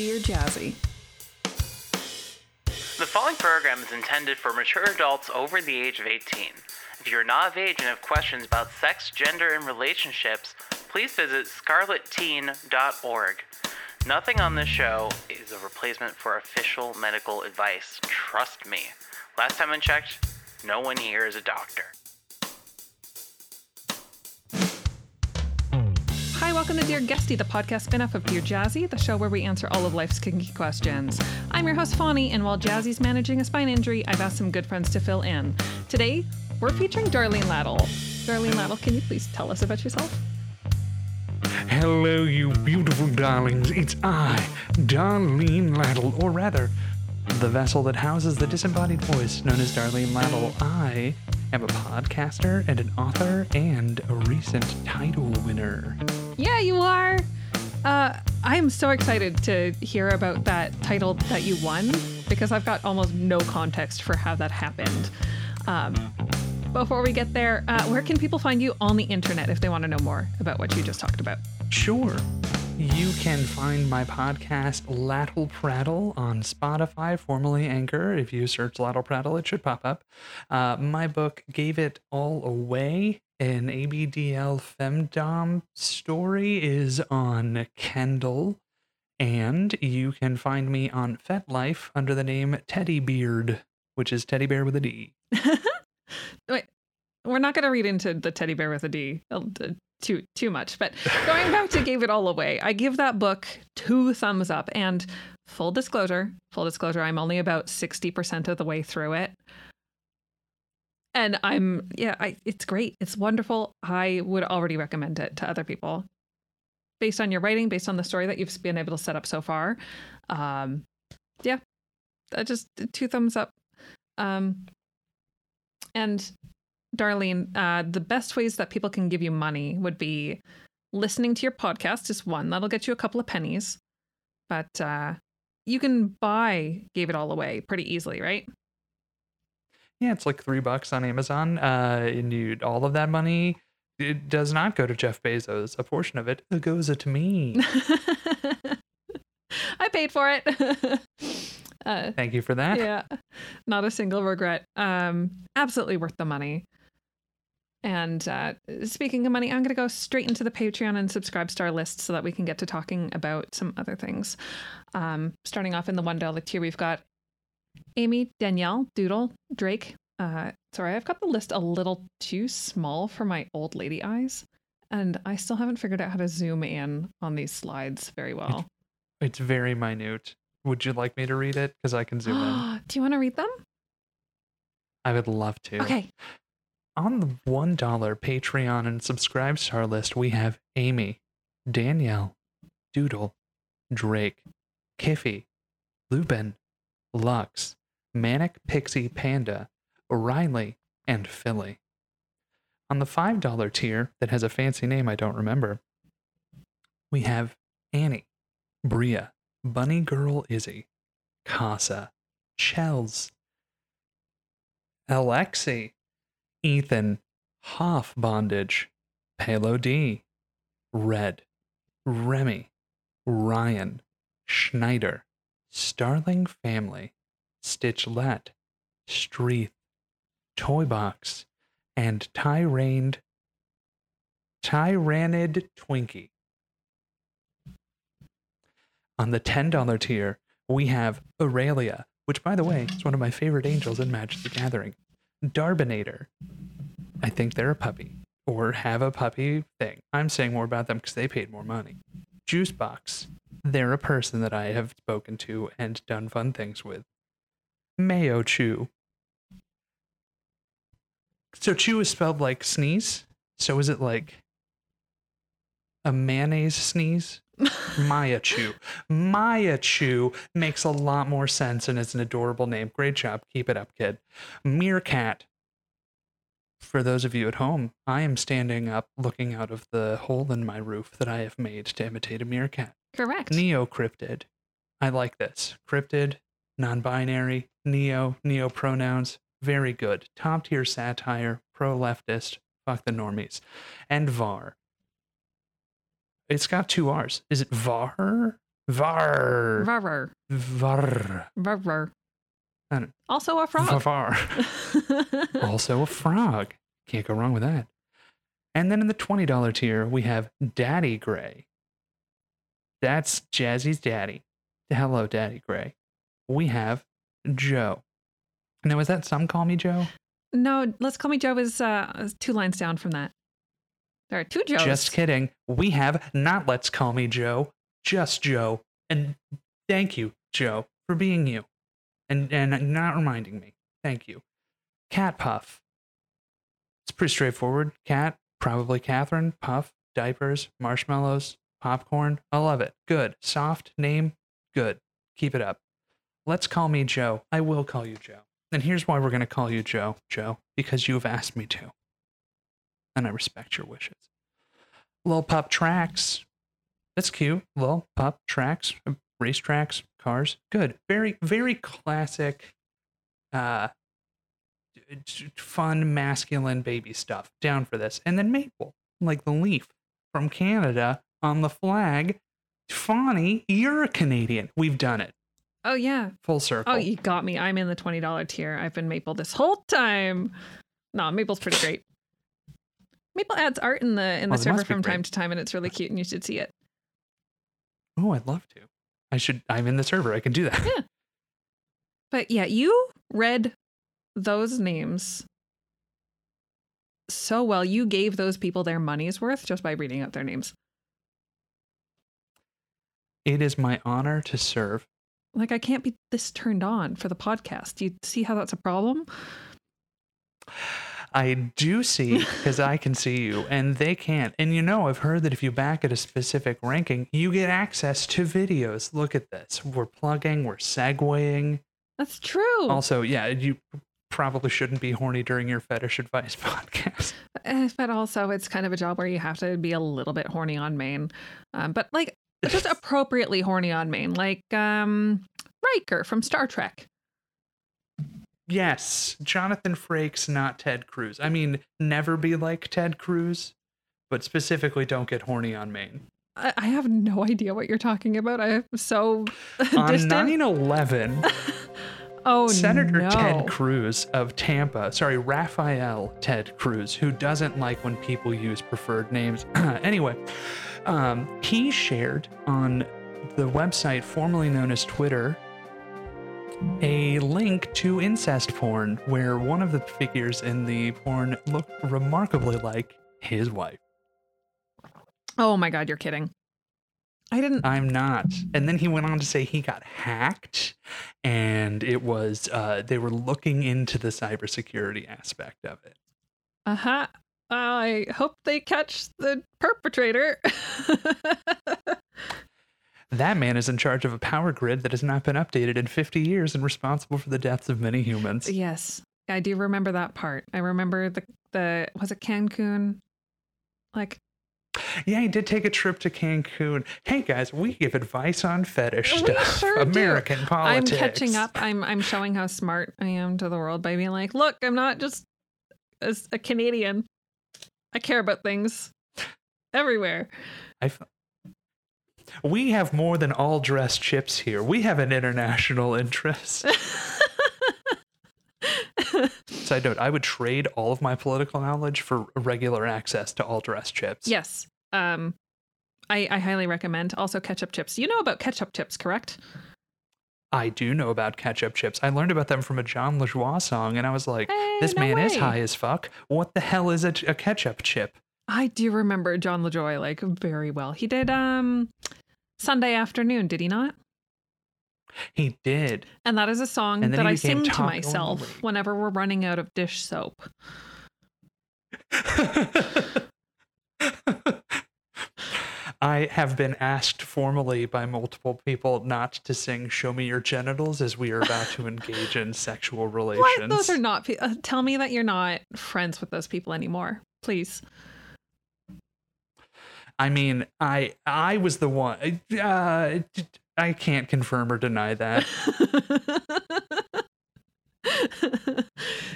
Dear Jazzie. The following program is intended for mature adults over the age of 18. If you're not of age and have questions about sex, gender, and relationships, please visit scarletteen.org. Nothing on this show is a replacement for official medical advice. Trust me. Last time I checked, no one here is a doctor. Hi, welcome to Dear Guestie, the podcast spin-off of Dear Jazzie, the show where we answer all of life's kinky questions. I'm your host, Fawny, and while Jazzie's managing a spine injury, I've asked some good friends to fill in. Today, we're featuring Darlene Lattle. Darlene Lattle, can you please tell us about yourself? Hello, you beautiful darlings. It's I, Darlene Lattle, or rather, the vessel that houses the disembodied voice known as Darlene Lattle. I am a podcaster and an author and a recent title winner. Yeah, you are. Uh, I am so excited to hear about that title that you won because I've got almost no context for how that happened. Um, before we get there, uh, where can people find you on the internet if they want to know more about what you just talked about? Sure. You can find my podcast Lattle Prattle on Spotify, formerly Anchor. If you search Lattle Prattle, it should pop up. Uh, my book Gave It All Away, an ABDL femdom story, is on Kindle. And you can find me on FetLife under the name Teddy Beard, which is teddy bear with a D. Wait, we're not going to read into the teddy bear with a D uh, too too much, but going back to Gave It All Away, I give that book two thumbs up. And full disclosure, full disclosure, I'm only about sixty percent of the way through it, and I'm yeah, I, it's great, it's wonderful. I would already recommend it to other people, based on your writing, based on the story that you've been able to set up so far. Um, yeah, just two thumbs up. Um, and Darlene, uh, the best ways that people can give you money would be listening to your podcast is one. That'll get you a couple of pennies. But uh, you can buy Gave It All Away pretty easily, right? Yeah, it's like three bucks on Amazon. Uh, and you, all of that money, it does not go to Jeff Bezos. A portion of it goes to me. I paid for it. uh, Thank you for that. Yeah, not a single regret. Um, absolutely worth the money. And uh, speaking of money, I'm going to go straight into the Patreon and subscribe star list so that we can get to talking about some other things. Um, starting off in the $1 tier, we've got Amy, Danielle, Doodle, Drake. Uh, sorry, I've got the list a little too small for my old lady eyes. And I still haven't figured out how to zoom in on these slides very well. It's very minute. Would you like me to read it? Because I can zoom in. Do you want to read them? I would love to. Okay on the $1 Patreon and subscribe star list, we have Amy, Danielle, Doodle, Drake, Kiffy, Lubin, Lux, Manic Pixie Panda, Riley, and Philly. On the $5 tier that has a fancy name I don't remember, we have Annie, Bria, Bunny Girl Izzy, Casa, Chels, Alexi, Ethan, Hoff Bondage, Palo D, Red, Remy, Ryan, Schneider, Starling Family, Stitchlet, Streeth, Toybox, and Tyranned, Tyrannid Twinkie. On the $10 tier, we have Aurelia, which, by the way, is one of my favorite angels in Magic the Gathering. Darbinator. I think they're a puppy or have a puppy thing. I'm saying more about them because they paid more money. Juicebox. They're a person that I have spoken to and done fun things with. Mayo Chew. So chew is spelled like sneeze. So is it like a mayonnaise sneeze? Maya Chu. Maya Chu makes a lot more sense and is an adorable name. Great job. Keep it up, kid. Meerkat. For those of you at home, I am standing up looking out of the hole in my roof that I have made to imitate a meerkat. Correct. Neo cryptid. I like this. Cryptid, non binary, neo, neo pronouns. Very good. Top tier satire, pro leftist, fuck the normies. And VAR. It's got two R's. Is it Var? Var. Var. Var. Var. Also a frog. Var. also a frog. Can't go wrong with that. And then in the $20 tier, we have Daddy Gray. That's Jazzie's daddy. Hello, Daddy Gray. We have Joe. Now, is that some call me Joe? no, let's call me Joe is uh, is two lines down from that. There are two Joes. Just kidding. We have not Let's Call Me Joe, just Joe. And thank you, Joe, for being you and, and not reminding me. Thank you. Cat Puff. It's pretty straightforward. Cat, probably Catherine. Puff, diapers, marshmallows, popcorn. I love it. Good. Soft name. Good. Keep it up. Let's call me Joe. I will call you Joe. And here's why we're going to call you Joe, Joe, because you have asked me to. And I respect your wishes. Lil Pup Tracks. That's cute. Lil Pup Tracks. Race tracks, cars. Good. Very, very classic, uh, fun, masculine baby stuff. Down for this. And then Maple, like the leaf from Canada on the flag. Fawny, you're a Canadian. We've done it. Oh yeah. Full circle. Oh, you got me. I'm in the twenty dollar tier. I've been Maple this whole time. No, Maple's pretty great. Maple adds art in the in oh, the Oh, they server from great. time to time, and it's really cute, and you should see it. Oh, I'd love to. I should. I'm in the server. I can do that. Yeah. But yeah, you read those names so well. You gave those people their money's worth just by reading out their names. It is my honor to serve. Like I can't be this turned on for the podcast. You see how that's a problem? I do see because I can see you and they can't. And you know, I've heard that if you back at a specific ranking, you get access to videos. Look at this. We're plugging, we're segueing. That's true. Also, yeah, you probably shouldn't be horny during your fetish advice podcast. Eh, but also it's kind of a job where you have to be a little bit horny on main um, but like just appropriately horny on main like um Riker from Star Trek Yes, Jonathan Frakes, not Ted Cruz. I mean, never be like Ted Cruz, but specifically don't get horny on Maine. I, I have no idea what you're talking about I'm so On distant 9 11, oh Senator no. Ted Cruz of Tampa, sorry, Rafael Ted Cruz, who doesn't like when people use preferred names. anyway, um, he shared on the website formerly known as Twitter a link to incest porn where one of the figures in the porn looked remarkably like his wife. oh my god you're kidding I didn't I'm not. And then he went on to say he got hacked and it was uh they were looking into the cybersecurity aspect of it. uh-huh I hope they catch the perpetrator That man is in charge of a power grid that has not been updated in 50 years and responsible for the deaths of many humans. yes I do remember that part I remember the the was it Cancun like Yeah, he did take a trip to Cancun. Hey guys, we give advice on fetish We stuff. sure do. American politics. I'm catching up. I'm I'm showing how smart I am to the world by being like, look, I'm not just a, a Canadian. I care about things everywhere. I f- we have more than all dressed chips here. We have an international interest. Side note, I would trade all of my political knowledge for regular access to all dressed chips. yes. Um, I I highly recommend also ketchup chips. You know about ketchup chips, correct? I do know about ketchup chips. I learned about them from a Jon Lajoie song, and I was like, Hey, this no man is high as fuck. What the hell is a, a ketchup chip? I do remember Jon Lajoie like very well. He did um Sunday afternoon, did he not? He did. And that is a song that I sing to myself only. whenever we're running out of dish soap. I have been asked formally by multiple people not to sing Show Me Your Genitals as we are about to engage in sexual relations. What? Those are not. pe- Uh, tell me that you're not friends with those people anymore, please. I mean, I I was the one. Uh, I can't confirm or deny that.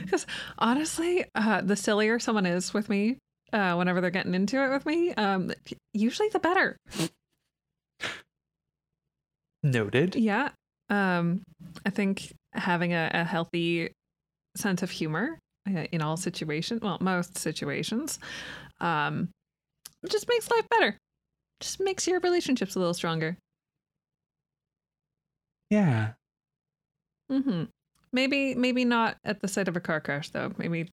Because honestly, uh, the sillier someone is with me, uh, whenever they're getting into it with me, um, usually the better. Noted. Yeah. Um, I think having a, a healthy sense of humor uh, in all situations, well, most situations, um, just makes life better. Just makes your relationships a little stronger. Yeah. Mm hmm Maybe, maybe not at the sight of a car crash, though. Maybe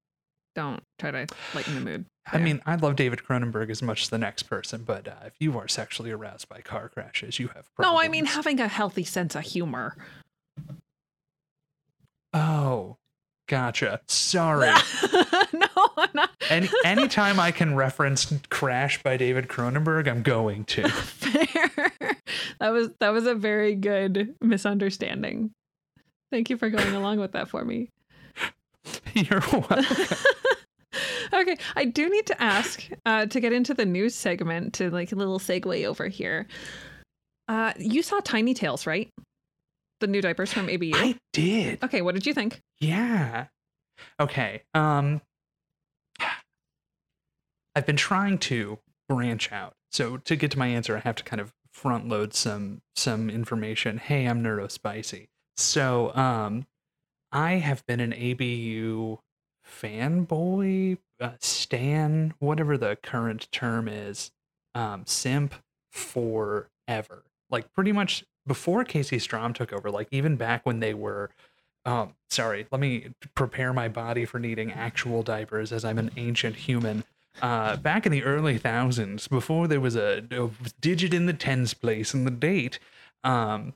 don't try to lighten the mood. I mean, I love David Cronenberg as much as the next person, but uh, if you are sexually aroused by car crashes, you have problems. no, I mean having a healthy sense of humor. Oh, gotcha. Sorry. no, I'm not. Any anytime I can reference Crash by David Cronenberg, I'm going to. Fair. That was that was a very good misunderstanding. Thank you for going along with that for me. You're welcome. okay, I do need to ask uh, to get into the news segment to like a little segue over here. Uh, you saw Tiny Tails, right? The new diapers from ABU. I did. Okay, what did you think? Yeah. Okay. Um I've been trying to branch out. So to get to my answer, I have to kind of front load some some information. Hey, I'm Neurospicy. So um I have been an ABU fanboy, uh, stan, whatever the current term is, um, simp forever. Like pretty much before Casey Strom took over, like even back when they were um, sorry, let me prepare my body for needing actual diapers as I'm an ancient human. Uh, back in the early thousands, before there was a, a digit in the tens place and the date, um,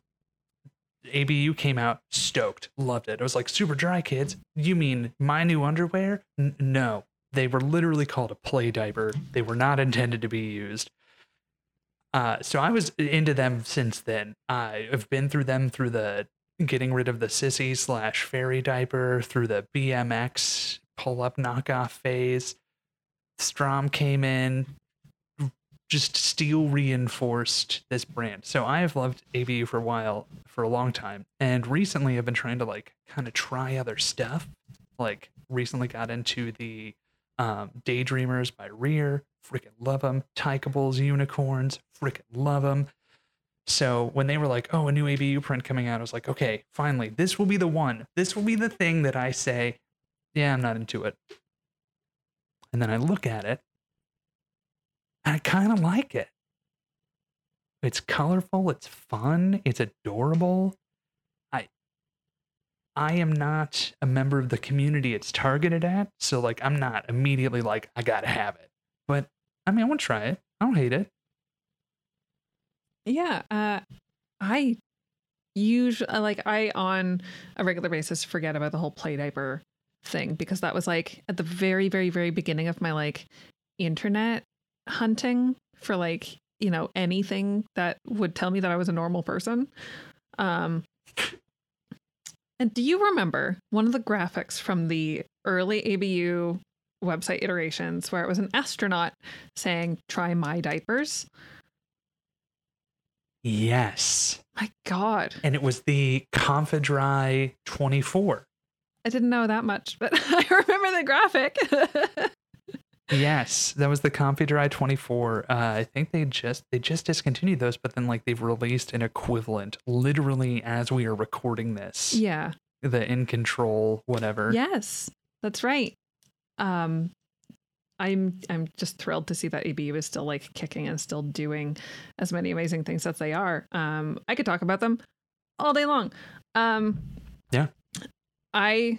ABU came out stoked, loved it. I was like, super dry kids. You mean my new underwear? N- no, they were literally called a play diaper. They were not intended to be used. Uh, so I was into them since then. I've been through them through the getting rid of the sissy slash fairy diaper, through the BMX pull up knockoff phase. Strom came in, just steel reinforced this brand. So I have loved ABU for a while, for a long time. And recently I've been trying to like kind of try other stuff. Like recently got into the um, Daydreamers by Rearz. Freaking love them. Tykables, unicorns. Freaking love them. So when they were like, oh, a new ABU print coming out, I was like, okay, finally, this will be the one. This will be the thing that I say, yeah, I'm not into it. And then I look at it and I kind of like it. It's colorful, it's fun, it's adorable. I I am not a member of the community it's targeted at, so like I'm not immediately like I got to have it. But I mean, I want to try it. I don't hate it. Yeah, uh, I usually like I on a regular basis forget about the whole play diaper thing because that was like at the very, very, very beginning of my like internet hunting for like you know anything that would tell me that I was a normal person. Um, and do you remember one of the graphics from the early ABU website iterations where it was an astronaut saying "Try my diapers"? Yes. My God, And it was the Confidry 24. I didn't know that much, but I remember the graphic. Yes, that was the Confidry 24. Uh, I think they just they just discontinued those, but then like they've released an equivalent literally as we are recording this. yeah. The In Control whatever. Yes, that's right. Um, I'm I'm just thrilled to see that ABU is still like kicking and still doing as many amazing things as they are. Um, I could talk about them all day long. Um, Yeah. I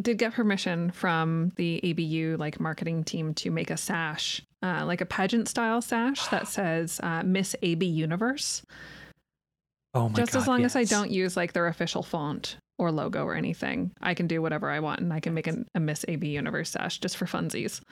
did get permission from the ABU like marketing team to make a sash, uh, like a pageant style sash that says uh, Miss AB Universe. Oh my just god. as long as I don't use like their official font or logo or anything, I can do whatever I want and I can make an, a Miss AB Universe sash just for funsies.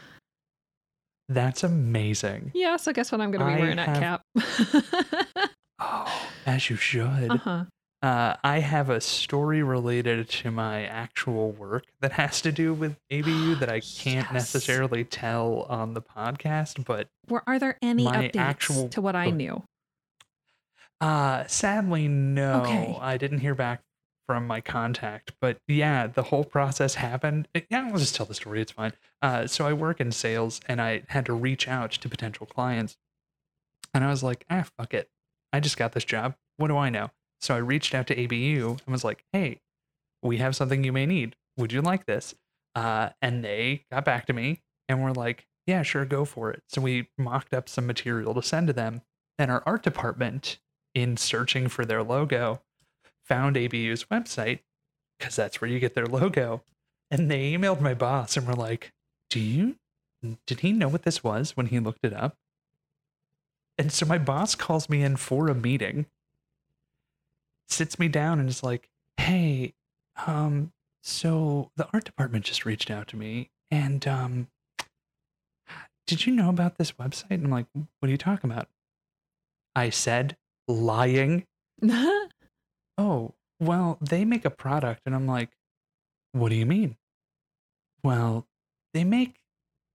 That's amazing. Yeah, so guess what I'm going to be I wearing at have- cap? Oh, as you should. uh huh. Uh, I have a story related to my actual work that has to do with ABU that I can't Yes. necessarily tell on the podcast, but Were are there any updates actual to what I knew? Uh sadly no. Okay. I didn't hear back from my contact. But yeah, the whole process happened. Eh, Yeah, I'll just tell the story, it's fine. Uh so I work in sales and I had to reach out to potential clients. And I was like, ah, fuck it. I just got this job. what do I know? So I reached out to ABU and was like, hey, we have something you may need. Would you like this? Uh, and they got back to me and were like, yeah, sure, go for it. So we mocked up some material to send to them. And our art department, in searching for their logo, found ABU's website because that's where you get their logo. And they emailed my boss and were like, do you, did he know what this was when he looked it up? And so my boss calls me in for a meeting, sits me down and is like, hey, um, so the art department just reached out to me and um did you know about this website? And I'm like, what are you talking about? I said, lying. oh, well, they make a product. And I'm like, what do you mean? Well, they make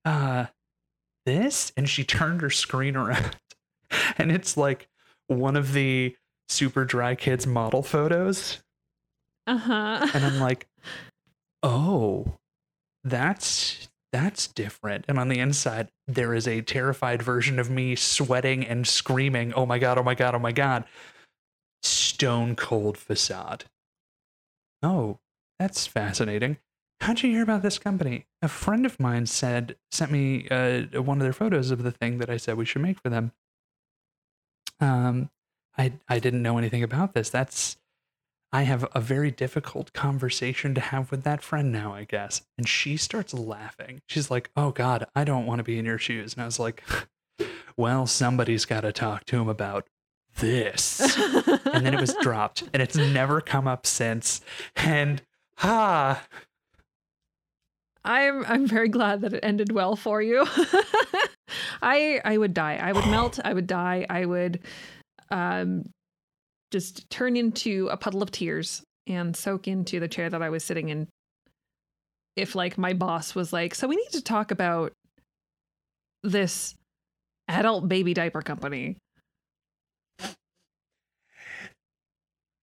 uh this. And she turned her screen around. and it's like one of the super dry kids model photos. uh-huh. And I'm like, oh, that's that's different. And on the inside, there is a terrified version of me sweating and screaming, oh my God, oh my God, oh my God. Stone cold facade. Oh, that's fascinating. How'd you hear about this company? A friend of mine said, sent me uh, one of their photos of the thing that I said we should make for them. Um, I I didn't know anything about this. That's I have a very difficult conversation to have with that friend now, I guess. And she starts laughing. She's like, "Oh God, I don't want to be in your shoes." And I was like, "Well, somebody's got to talk to him about this." and then it was dropped, and it's never come up since. And ah, I'm I'm very glad that it ended well for you. I I would die. I would melt. I would die. I would um just turn into a puddle of tears and soak into the chair that I was sitting in. If like my boss was like, "So we need to talk about this adult baby diaper company."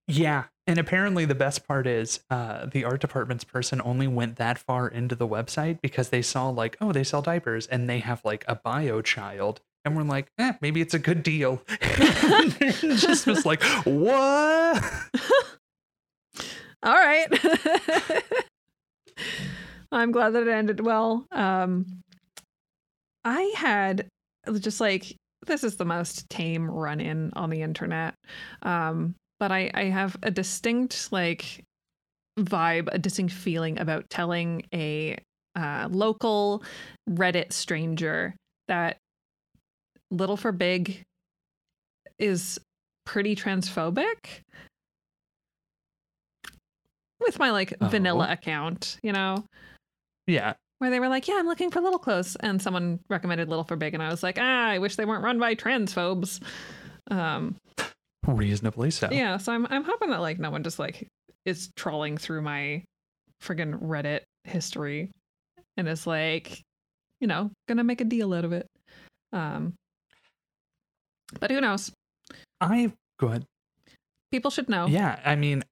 Yeah. And apparently, the best part is uh, the art department's person only went that far into the website because they saw, like, oh, they sell diapers and they have like a bio child. And we're like, eh, maybe it's a good deal. Just was like, what? All right. I'm glad that it ended well. Um, I had just like this is the most tame run in on the internet. Um, but I, I have a distinct like vibe, a distinct feeling about telling a uh, local Reddit stranger that Little for Big is pretty transphobic with my like vanilla Oh. account, you know, Yeah. where they were like, "Yeah, I'm looking for little clothes," and someone recommended Little for Big, and I was like, "Ah, I wish they weren't run by transphobes." Um, Reasonably so. yeah, so I'm I'm hoping that like no one just like is trawling through my friggin' Reddit history and is like, you know, gonna make a deal out of it. Um, but who knows? I go ahead. People should know. Yeah, I mean,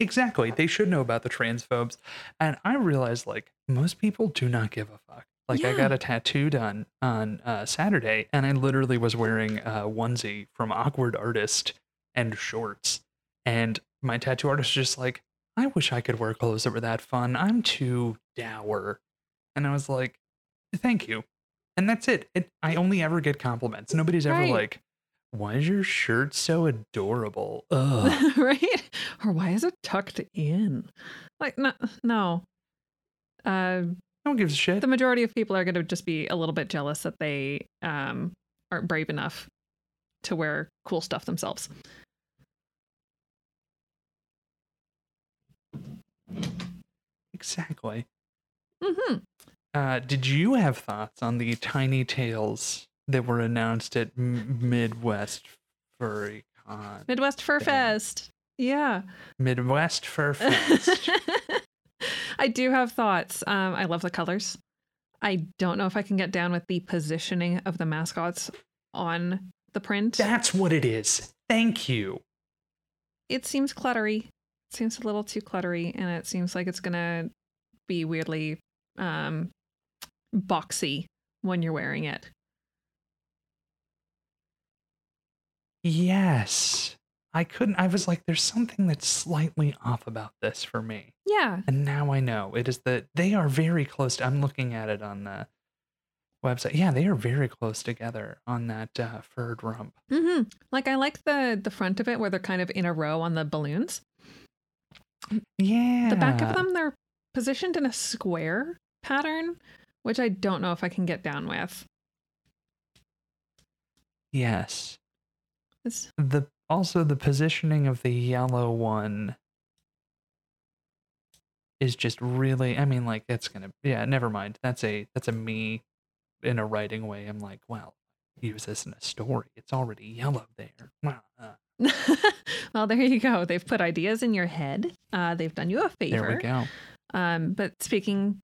exactly. They should know about the transphobes, and I realize like most people do not give a fuck. Like I got a tattoo done on uh, Saturday, and I literally was wearing a onesie from Awkward Artist and shorts, and my tattoo artist was just like, "I wish I could wear clothes that were that fun. I'm too dour," and I was like, "Thank you," and that's it. it I only ever get compliments. Nobody's ever Right. like. Why is your shirt so adorable? Ugh. right? Or why is it tucked in? Like no, no. Uh, No one gives a shit. the majority of people are going to just be a little bit jealous that they um aren't brave enough to wear cool stuff themselves. Exactly. hmm Uh, did you have thoughts on the tiny tails that were announced at M- Midwest Furry Con? Midwest FurFest. Yeah. Midwest Fur Fest. I do have thoughts. Um, I love the colors. I don't know if I can get down with the positioning of the mascots on the print. That's what it is. Thank you. It seems cluttery. It seems a little too cluttery, and it seems like it's gonna be weirdly um, boxy when you're wearing it. Yes. I couldn't I was like there's something that's slightly off about this for me. Yeah. And now I know. It is that they are very close to, I'm looking at it on the website. Yeah, they are very close together on that uh, furred rump. hmm Like I like the the front of it where they're kind of in a row on the balloons. Yeah. The back of them they're positioned in a square pattern, which I don't know if I can get down with. Yes. It's, The also the positioning of the yellow one is just really I mean like that's going to yeah, never mind. That's a that's a me in a writing way. I'm like, well, use this in a story. It's already yellow there. Well, uh, well, there you go. They've put ideas in your head. Uh, they've done you a favor. there we go. Um, but speaking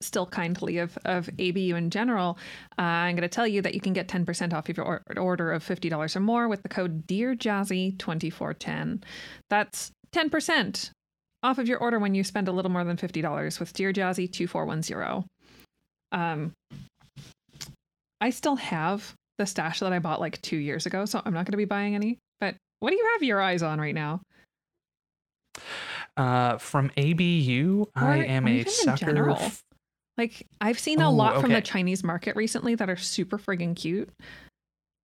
still kindly of, of ABU in general, uh, I'm going to tell you that you can get 10% off of your or- order of $50 or more with the code DearJazzie2410. That's 10% off of your order when you spend a little more than $50 with DearJazzie2410. Um, I still have the stash that I bought like two years ago, so I'm not going to be buying any. But what do you have your eyes on right now? Uh, from ABU, I am a sucker. Like I've seen a Oh, lot from the. Chinese market recently that are super friggin' cute.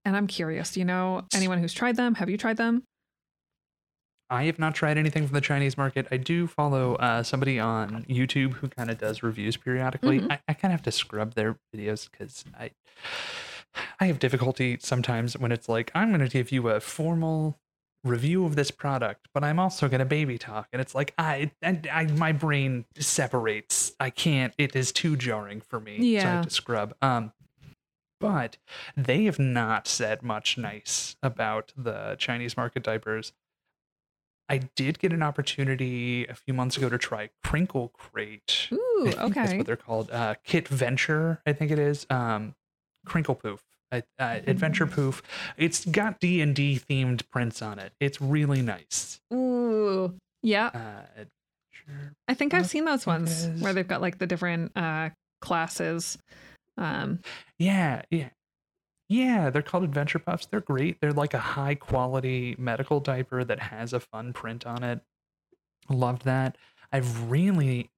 And I'm curious, you know anyone who's tried them? Have you tried them? I have not tried anything from the Chinese market. I do follow uh, somebody on YouTube who kind of does reviews periodically. Mhm. I, I kind of have to scrub their videos because I I have difficulty sometimes when it's like I'm going to give you a formal review of this product, but I'm also going to baby talk, and it's like I, I, I my brain separates. I can't. It is too jarring for me. so I Yeah. have to scrub. Um, but they have not said much nice about the Chinese market diapers. I did get an opportunity a few months ago to try Crinkle Crate. Ooh, think That's what they're called. Uh, Kit Venture, I think it is. Um, Crinkle Poof, uh, uh, Adventure Poof. It's got D and D themed prints on it. It's really nice. Ooh. Yeah. Uh. I think I've seen those ones is- where they've got like the different uh classes. Um Yeah, yeah, yeah. They're called Adventure Puffs. They're great. They're like a high quality medical diaper that has a fun print on it. Loved that. I've really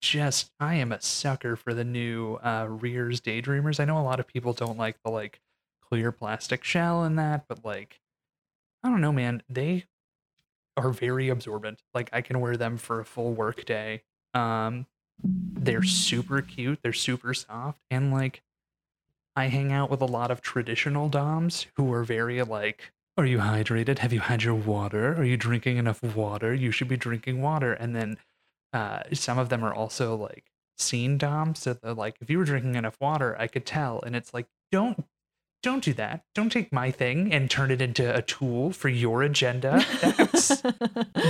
just I am a sucker for the new uh Rearz Daydreamers. I know a lot of people don't like the like clear plastic shell in that, but like I don't know, man. They are very absorbent. Like I can wear them for a full work day. Um they're super cute, they're super soft, and like I hang out with a lot of traditional doms who are very like are you hydrated? Have you had your water? Are you drinking enough water? You should be drinking water. And then uh, some of them are also like scene doms. So they're like, if you were drinking enough water, I could tell. And it's like, don't don't do that. Don't take my thing and turn it into a tool for your agenda. That's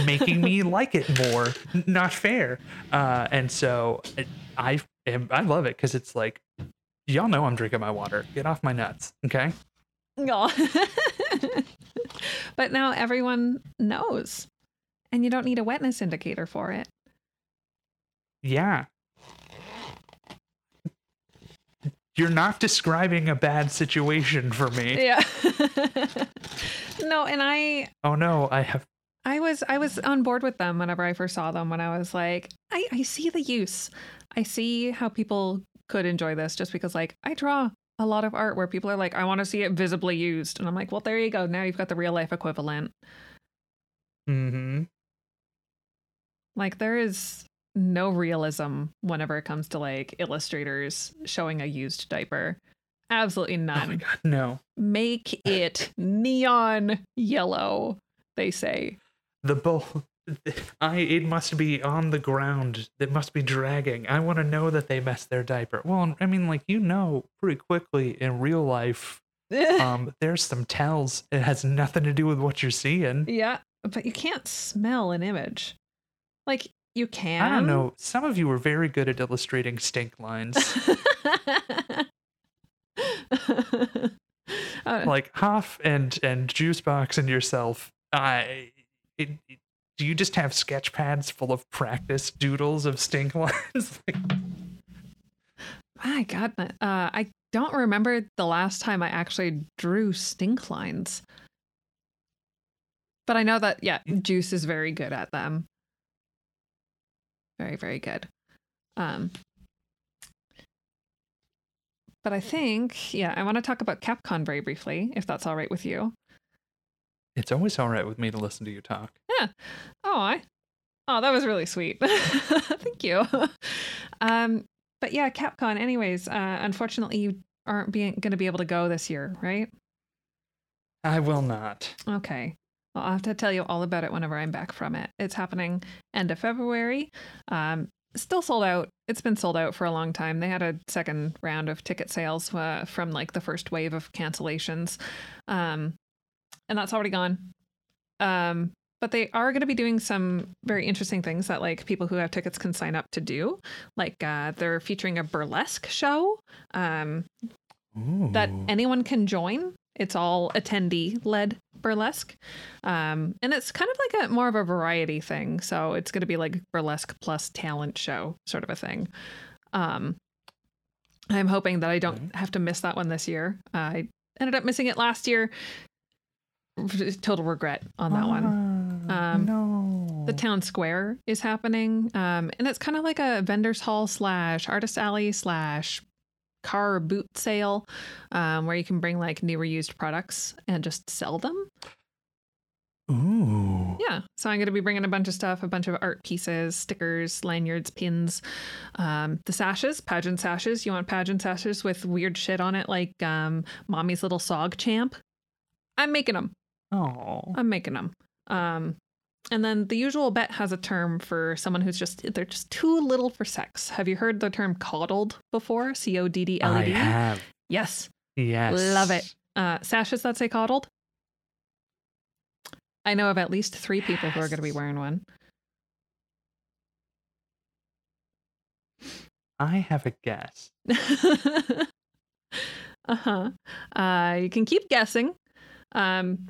making me like it more. Not fair. Uh, and so it- I am, I love it because it's like, y'all know I'm drinking my water. Get off my nuts. Okay. Aw. but now everyone knows. And you don't need a wetness indicator for it. Yeah. You're not describing a bad situation for me. Yeah. no, and I Oh no, I have I was I was on board with them whenever I first saw them when I was like, I, I see the use. I see how people could enjoy this just because like I draw a lot of art where people are like, I want to see it visibly used. And I'm like, well, there you go. Now you've got the real life equivalent. Mm-hmm. Like there is no realism whenever it comes to like illustrators showing a used diaper. Absolutely none. Oh my god, no. Make it neon yellow, they say. The bull I it must be on the ground. It must be dragging. I want to know that they messed their diaper. Well, I mean like you know pretty quickly in real life um there's some tells. It has nothing to do with what you're seeing. Yeah, but you can't smell an image. Like you can. I don't know. Some of you are very good at illustrating stink lines. Uh, like Hoff and and Juicebox and yourself, I it, it- do you just have sketch pads full of practice doodles of stink lines? like, my God, uh, I don't remember the last time I actually drew stink lines. But I know that yeah, Juice is very good at them. Very very good. Um but I think, yeah, I want to talk about Capcom very briefly, if that's all right with you. It's always all right with me to listen to you talk. Yeah. Oh, I. Oh, that was really sweet. Thank you. Um, but yeah, Capcom. Anyways, uh, unfortunately, you aren't being going to be able to go this year, right? I will not. Okay. Well, I'll have to tell you all about it whenever I'm back from it. It's happening end of February. Um, still sold out. It's been sold out for a long time. They had a second round of ticket sales uh, from like the first wave of cancellations. Um, and that's already gone. Um, but they are going to be doing some very interesting things that like people who have tickets can sign up to do. Like uh, they're featuring a burlesque show um, that anyone can join. It's all attendee led burlesque. Um, and it's kind of like a more of a variety thing. So it's going to be like burlesque plus talent show sort of a thing. Um, I'm hoping that I don't Okay. have to miss that one this year. I ended up missing it last year. Total regret on that one. Ah, Um, no. The town square is happening, um, and it's kind of like a vendors hall slash artist alley slash car boot sale, um, where you can bring like new or used products and just sell them. Ooh. Yeah, so I'm going to be bringing a bunch of stuff, a bunch of art pieces, stickers, lanyards, pins, um, the sashes, pageant sashes. You want pageant sashes with weird shit on it, like um, mommy's little sog champ. I'm making them. Oh. I'm making them. Um, and then the usual bet has a term for someone who's just they're just too little for sex. Have you heard the term coddled before? C O D D L I E D. have. Yes, Yes. love it. Uh, sashes that say coddled. I know of at least three people who are going to be wearing one. I have a guess. uh-huh. Uh You can keep guessing. Um,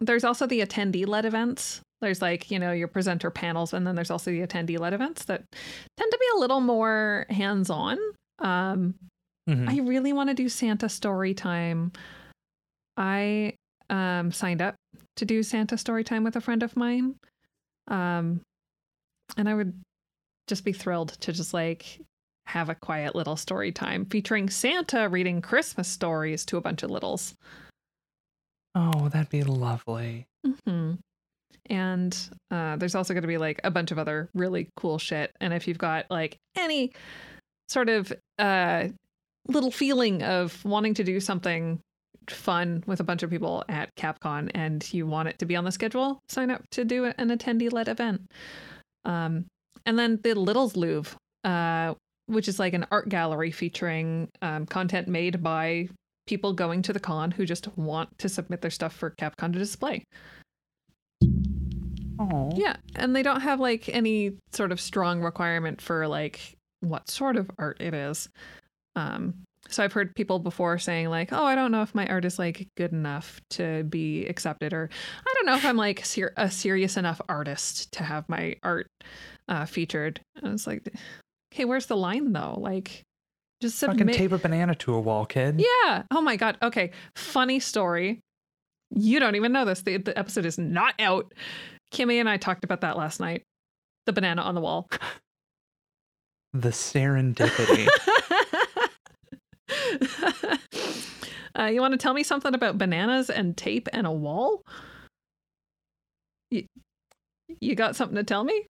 there's also the attendee led events. There's like, you know, your presenter panels, and then there's also the attendee led events that tend to be a little more hands on. Um, Mhm. I really want to do Santa story time. I um, signed up to do Santa story time with a friend of mine. Um, and I would just be thrilled to just like have a quiet little story time featuring Santa reading Christmas stories to a bunch of littles. Oh, that'd be lovely. hmm And uh, there's also going to be like a bunch of other really cool shit. And if you've got like any sort of uh, little feeling of wanting to do something fun with a bunch of people at Capcom and you want it to be on the schedule, sign up to do an attendee led event. Um, and then the Littles Louvre, uh, which is like an art gallery featuring um, content made by people going to the con who just want to submit their stuff for Capcom to display. Oh. Yeah, and they don't have like any sort of strong requirement for like what sort of art it is. Um so I've heard people before saying like, "Oh, I don't know if my art is like good enough to be accepted or I don't know if I'm like ser- a serious enough artist to have my art uh featured." And it's like, "Okay, where's the line though? Like just Fucking tape a banana to a wall, kid. yeah. Oh my god. Okay. Funny story. You don't even know this. The, the episode is not out. Kimmy and I talked about that last night. The banana on the wall. The serendipity. uh, you want to tell me something about bananas and tape and a wall? You, you got something to tell me?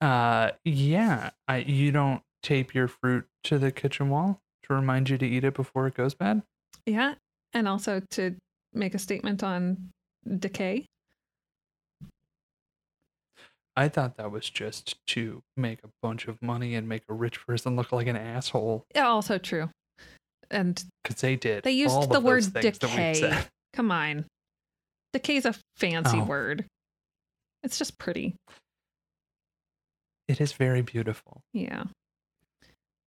uh, yeah. I you don't tape your fruit to the kitchen wall to remind you to eat it before it goes bad. Yeah. And also to make a statement on decay. I thought that was just to make a bunch of money and make a rich person look like an asshole. Yeah, also true. And Because they did. They used the word those things that we've decay. Come on. Decay's a fancy Oh. word. It's just pretty. It is very beautiful. Yeah.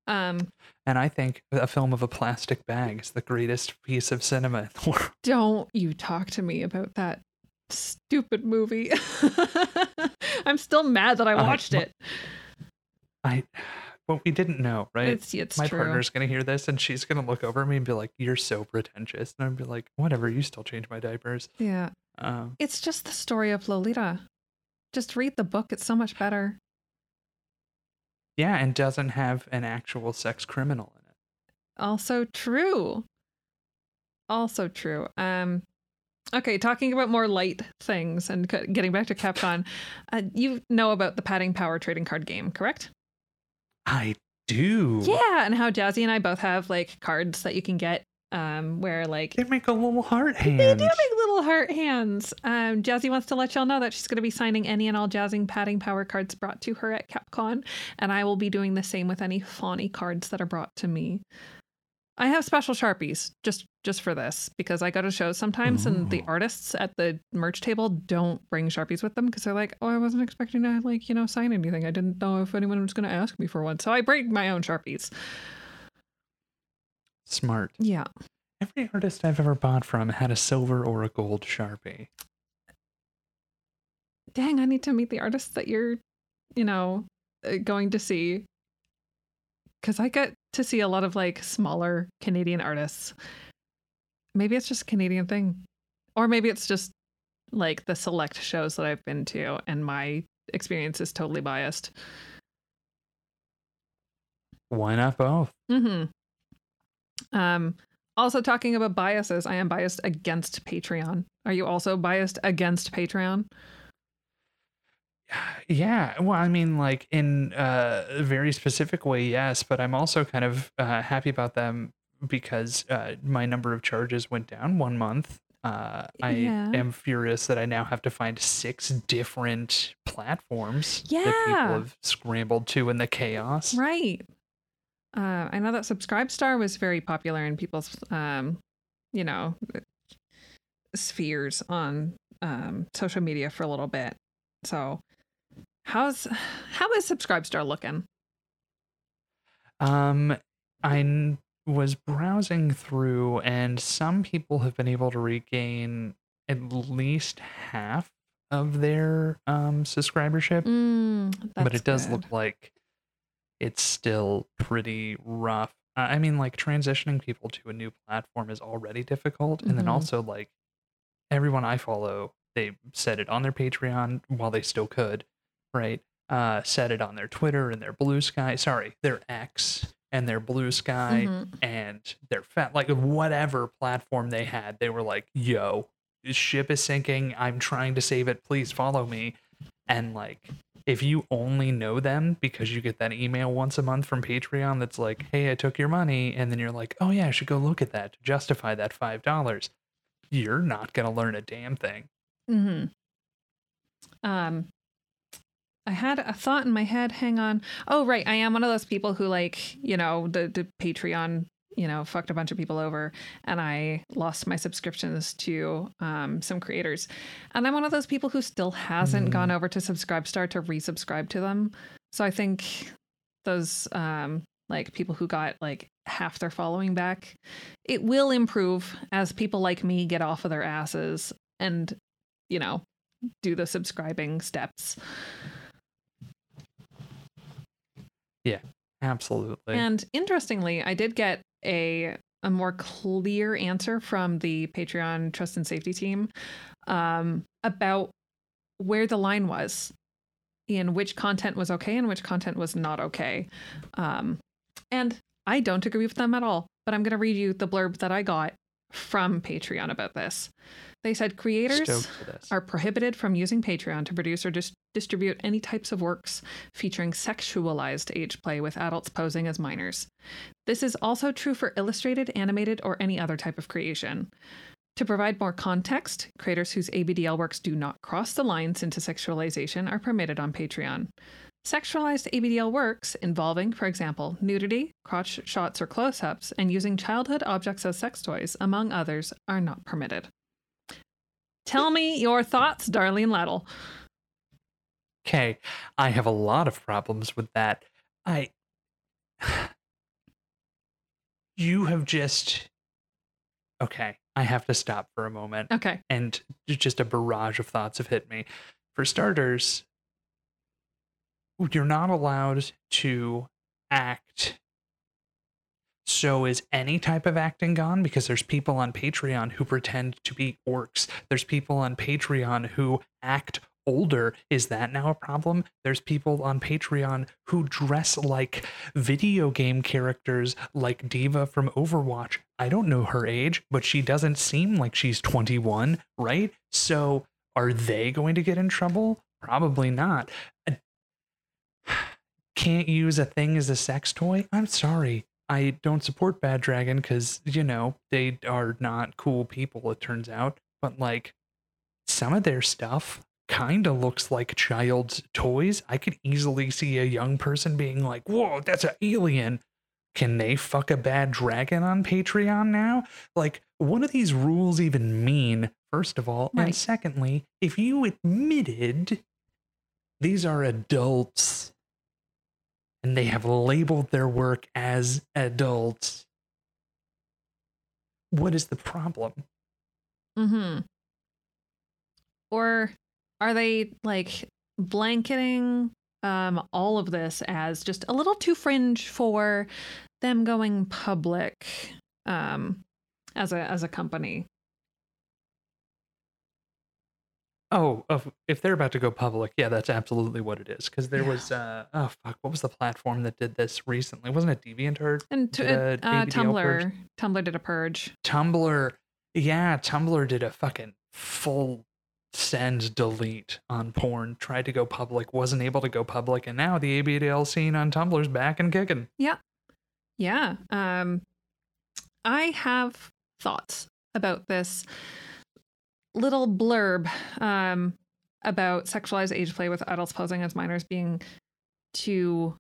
Um, And I think a film of a plastic bag is the greatest piece of cinema in the world. don't you talk to me about that stupid movie. I'm still mad that I watched it. I well, we didn't know, right? It's it's My true. partner's gonna hear this and she's gonna look over at me and be like, "You're so pretentious," and I'd be like, "Whatever, you still change my diapers." Yeah. Um, It's just the story of Lolita. Just read the book. It's so much better. Yeah, and doesn't have an actual sex criminal in it. Also true. Also true. Um okay, talking about more light things and getting back to CapCon. Uh, you know about the padding power trading card game, correct? I do. Yeah, and how Jazzie and I both have like cards that you can get um where like They make a little heart hand. They do make little heart hands. Um, Jazzie wants to let y'all know that she's going to be signing any and all jazzing padding power cards brought to her at CapCon, and I will be doing the same with any Fawny cards that are brought to me. I have special sharpies just just for this because I go to shows sometimes, and the artists at the merch table don't bring sharpies with them because they're like, "Oh, I wasn't expecting to like you know sign anything. I didn't know if anyone was going to ask me for one, so I bring my own sharpies." Smart. Yeah, Every artist I've ever bought from had a silver or a gold sharpie. dang, I need to meet the artists that you're, you know, uh, going to see. Because I get to see a lot of like smaller Canadian artists. Maybe it's just a Canadian thing. Or maybe it's just like the select shows that I've been to and my experience is totally biased. Why not both? hmm Um, also talking about biases, I am biased against Patreon. Are you also biased against Patreon? Yeah, well, I mean, like in uh, a very specific way, yes, but I'm also kind of uh, happy about them because uh, my number of charges went down one month. Uh, I Yeah. am furious that I now have to find six different platforms yeah. that people have scrambled to in the chaos. Right. Uh, I know that Subscribe Star was very popular in people's, um, you know, spheres on um, social media for a little bit. So, how's how is Subscribe Star looking? Um, I was browsing through, and some people have been able to regain at least half of their um subscribership, Mm, but it does good. look like it's still pretty rough. Uh, I mean, like transitioning people to a new platform is already difficult, and then Mhm. also like everyone I follow, they said it on their Patreon while they still could, right? Uh, said it on their Twitter and their Blue Sky. Sorry, their X and their Blue Sky Mhm. and their fat like whatever platform they had. They were like, "Yo, this ship is sinking. I'm trying to save it. Please follow me." And like, if you only know them because you get that email once a month from Patreon that's like, "Hey, I took your money," and then you're like, "Oh yeah, I should go look at that to justify that five dollars." You're not gonna learn a damn thing. Mm hmm. Um, I had a thought in my head. Hang on. Oh, right. I am one of those people who, like, you know, the the Patreon, you know, fucked a bunch of people over, and I lost my subscriptions to um, some creators. And I'm one of those people who still hasn't Mm. gone over to Subscribestar to resubscribe to them. So I think those um like people who got like half their following back it will improve as people like me get off of their asses and you know do the subscribing steps Yeah, Absolutely. and interestingly i did get a a more clear answer from the patreon trust and safety team um, about where the line was in which content was okay and which content was not okay um, and i don't agree with them at all but i'm going to read you the blurb that i got from patreon about this they said creators Stoked for this. are prohibited from using Patreon to produce or dis- distribute any types of works featuring sexualized age play with adults posing as minors. This is also true for illustrated, animated, or any other type of creation. To provide more context, creators whose ABDL works do not cross the lines into sexualization are permitted on Patreon. Sexualized ABDL works involving, for example, nudity, crotch shots or close ups, and using childhood objects as sex toys, among others, are not permitted. Tell me your thoughts, Darlene Lattle. Okay, I have a lot of problems with that. I. You have just. Okay, I have to stop for a moment. Okay. And just a barrage of thoughts have hit me. For starters, you're not allowed to act, so is any type of acting gone? Because there's people on Patreon who pretend to be orcs. There's people on Patreon who act older. Is that now a problem? There's people on Patreon who dress like video game characters like D.Va from Overwatch. I don't know her age, but she doesn't seem like she's 21, right? So are they going to get in trouble? Probably not. I can't use a thing as a sex toy? I'm sorry. I don't support Bad Dragon because, you know, they are not cool people, it turns out. But like, some of their stuff kind of looks like child's toys. I could easily see a young person being like, whoa, that's an alien. Can they fuck a bad dragon on Patreon now? Like, what do these rules even mean, first of all? Right. And secondly, if you admitted these are adults and they have labeled their work as adults, what is the problem? Mm-hmm. Or are they like blanketing um all of this as just a little too fringe for them going public um as a as a company? Oh, if they're about to go public, yeah, that's absolutely what it is. Because there Yeah. was, uh, oh fuck, what was the platform that did this recently? Wasn't it DeviantArt? And t- uh, purge? Tumblr Tumblr did a purge. Tumblr, yeah, Tumblr did a fucking full send delete on porn. Tried to go public, wasn't able to go public, and now the ABDL scene on Tumblr's back and kicking. Yeah. Yeah um I have thoughts about this little blurb um about sexualized age play with adults posing as minors being too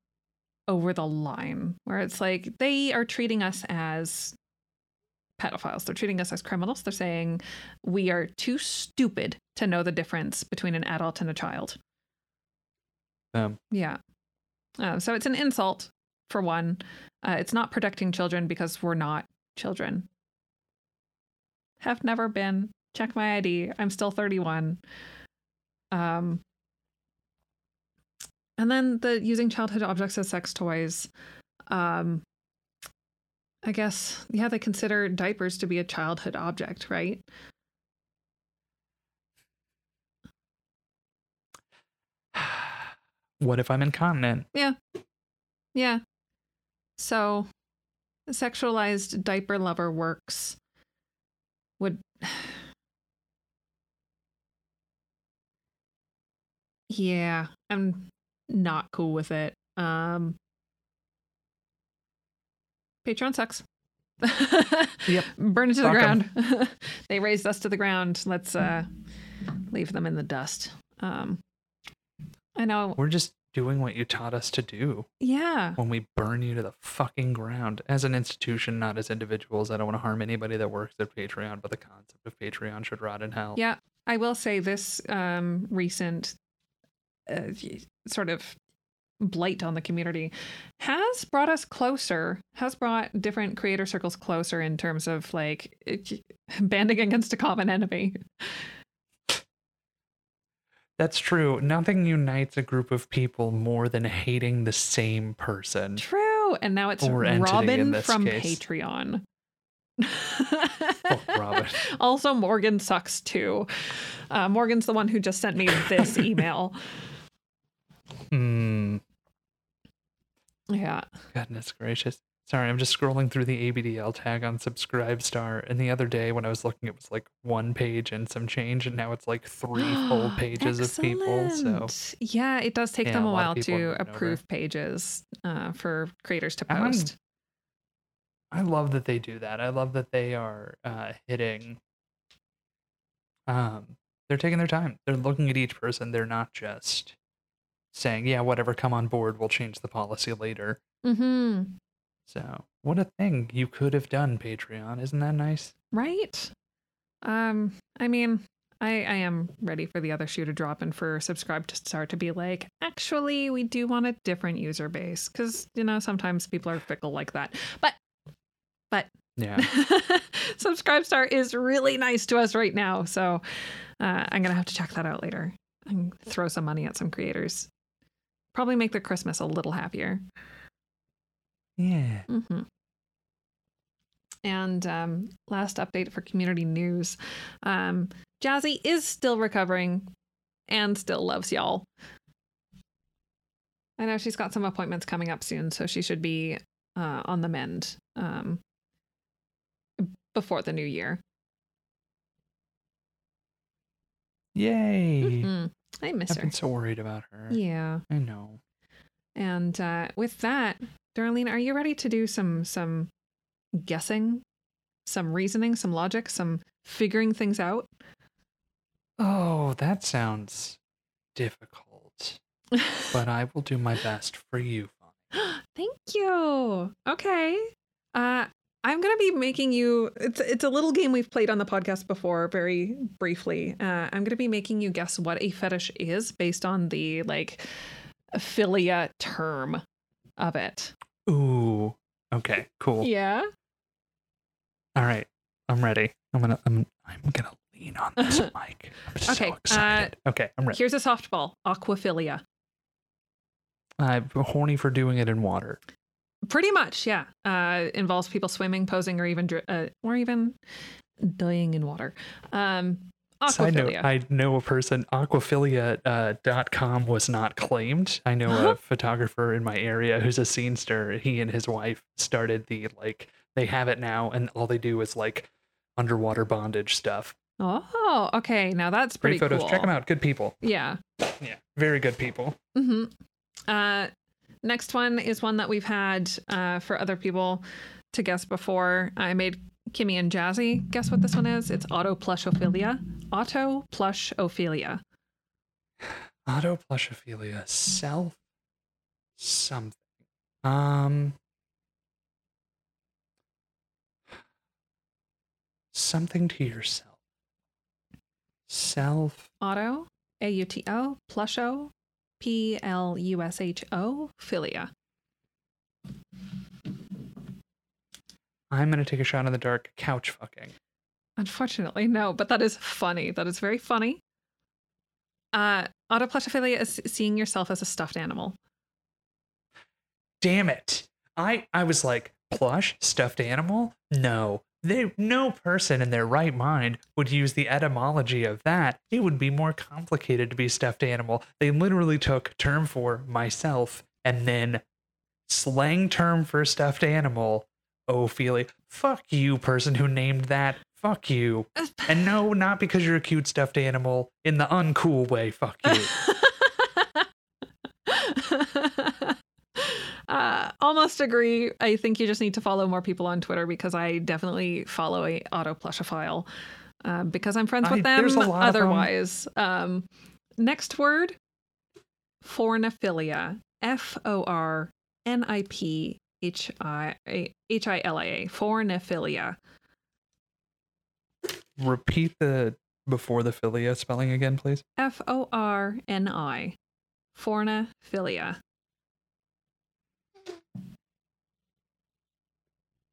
over the line where it's like they are treating us as pedophiles. They're treating us as criminals. They're saying we are too stupid to know the difference between an adult and a child. Um, Yeah. Uh, so it's an insult, for one. Uh, it's not protecting children because we're not children. Have never been. Check my ID. I'm still 31. Um, and then the using childhood objects as sex toys. Um, I guess, yeah, they consider diapers to be a childhood object, right? What if I'm incontinent? Yeah. Yeah. So, sexualized diaper lover works would. yeah, I'm not cool with it. Um, Patreon sucks. Yep. Burn it to Fuck the ground. they raised us to the ground. Let's uh, leave them in the dust. Um, I know. We're just doing what you taught us to do. Yeah. when we burn you to the fucking ground as an institution, not as individuals. I don't want to harm anybody that works at Patreon, but the concept of Patreon should rot in hell. Yeah, I will say this um, recent uh, sort of blight on the community has brought us closer, has brought different creator circles closer in terms of like banding against a common enemy. That's true. Nothing unites a group of people more than hating the same person. True. And now it's Or Robin from case. Patreon. Robin. also, Morgan sucks too. Uh, Morgan's the one who just sent me this email. Hmm. Yeah. Goodness gracious. Sorry, I'm just scrolling through the ABDL tag on Subscribestar, and the other day when I was looking, it was like one page and some change, and now it's like three full pages of people. So yeah, it does take Yeah, them a a while to moving over. approve pages uh, for creators to I'm- post. I love that they do that. I love that they are uh, hitting. Um, they're taking their time. They're looking at each person. They're not just saying, "Yeah, whatever, come on board. We'll change the policy later." Mm-hmm. So, what a thing you could have done, Patreon. Isn't that nice? Right. Um, I mean, I, I am ready for the other shoe to drop and for subscribe to start to be like, actually, we do want a different user base because you know sometimes people are fickle like that. But but Yeah. subscribe star is really nice to us right now, so uh, I'm gonna have to check that out later and throw some money at some creators. Probably make their Christmas a little happier. Yeah. hmm And um, last update for community news um, Jazzie is still recovering and still loves y'all. I know she's got some appointments coming up soon, so she should be uh, on the mend um, before the new year. Yay. Mhm. I miss I've her. been so worried about her. Yeah. I know. And uh, with that, Darlene, are you ready to do some some guessing, some reasoning, some logic, some figuring things out? Oh, that sounds difficult. But I will do my best for you, Thank you. Okay. Uh, I'm gonna be making you. It's it's a little game we've played on the podcast before, very briefly. Uh, I'm gonna be making you guess what a fetish is based on the like philia term of it. Ooh. Okay, cool. Yeah. All right. I'm ready. I'm gonna I'm I'm gonna lean on this mic. I'm so Okay, uh, okay, I'm ready. Here's a softball. Aquaphilia. I'm horny for doing it in water. Pretty much, yeah. Uh, involves people swimming, posing, or even dri- uh, or even dying in water. Um, Side note. I know a person, aquaphilia uh, dot com was not claimed. I know a photographer in my area who's a scenester. He and his wife started the like they have it now and all they do is like underwater bondage stuff. oh, okay. Now that's pretty Great photos. cool. Check them out. Good people. Yeah. Yeah. Very good people. hmm Uh, next one is one that we've had uh, for other people to guess before. I made Kimmy and Jazzie guess what this one is. It's autoplushophilia. Autoplushophilia. Autoplushophilia. Self something. Um something to yourself. Self Auto, A U T O, plusho, P L U S H O, philia. I'm gonna take a shot in the dark. Couch fucking. Unfortunately, no, but that is funny. That is very funny. Uh, autoplushophilia is seeing yourself as a stuffed animal. Damn it! I I was like plush stuffed animal. No, they no person in their right mind would use the etymology of that. It would be more complicated to be stuffed animal. They literally took term for myself and then slang term for stuffed animal. Ophelia. Fuck you, person who named that. Fuck you. And no, not because you're a cute stuffed animal in the uncool way. Fuck you. uh, almost agree. I think you just need to follow more people on Twitter because I definitely follow a auto plushophile uh, because I'm friends with I- them. there's a lot of them. Otherwise, um, next word, forniphilia. F O R N I P H I H I L I A. Forniphilia. Repeat the before the philia spelling again, please. F O R N I. Forniphilia.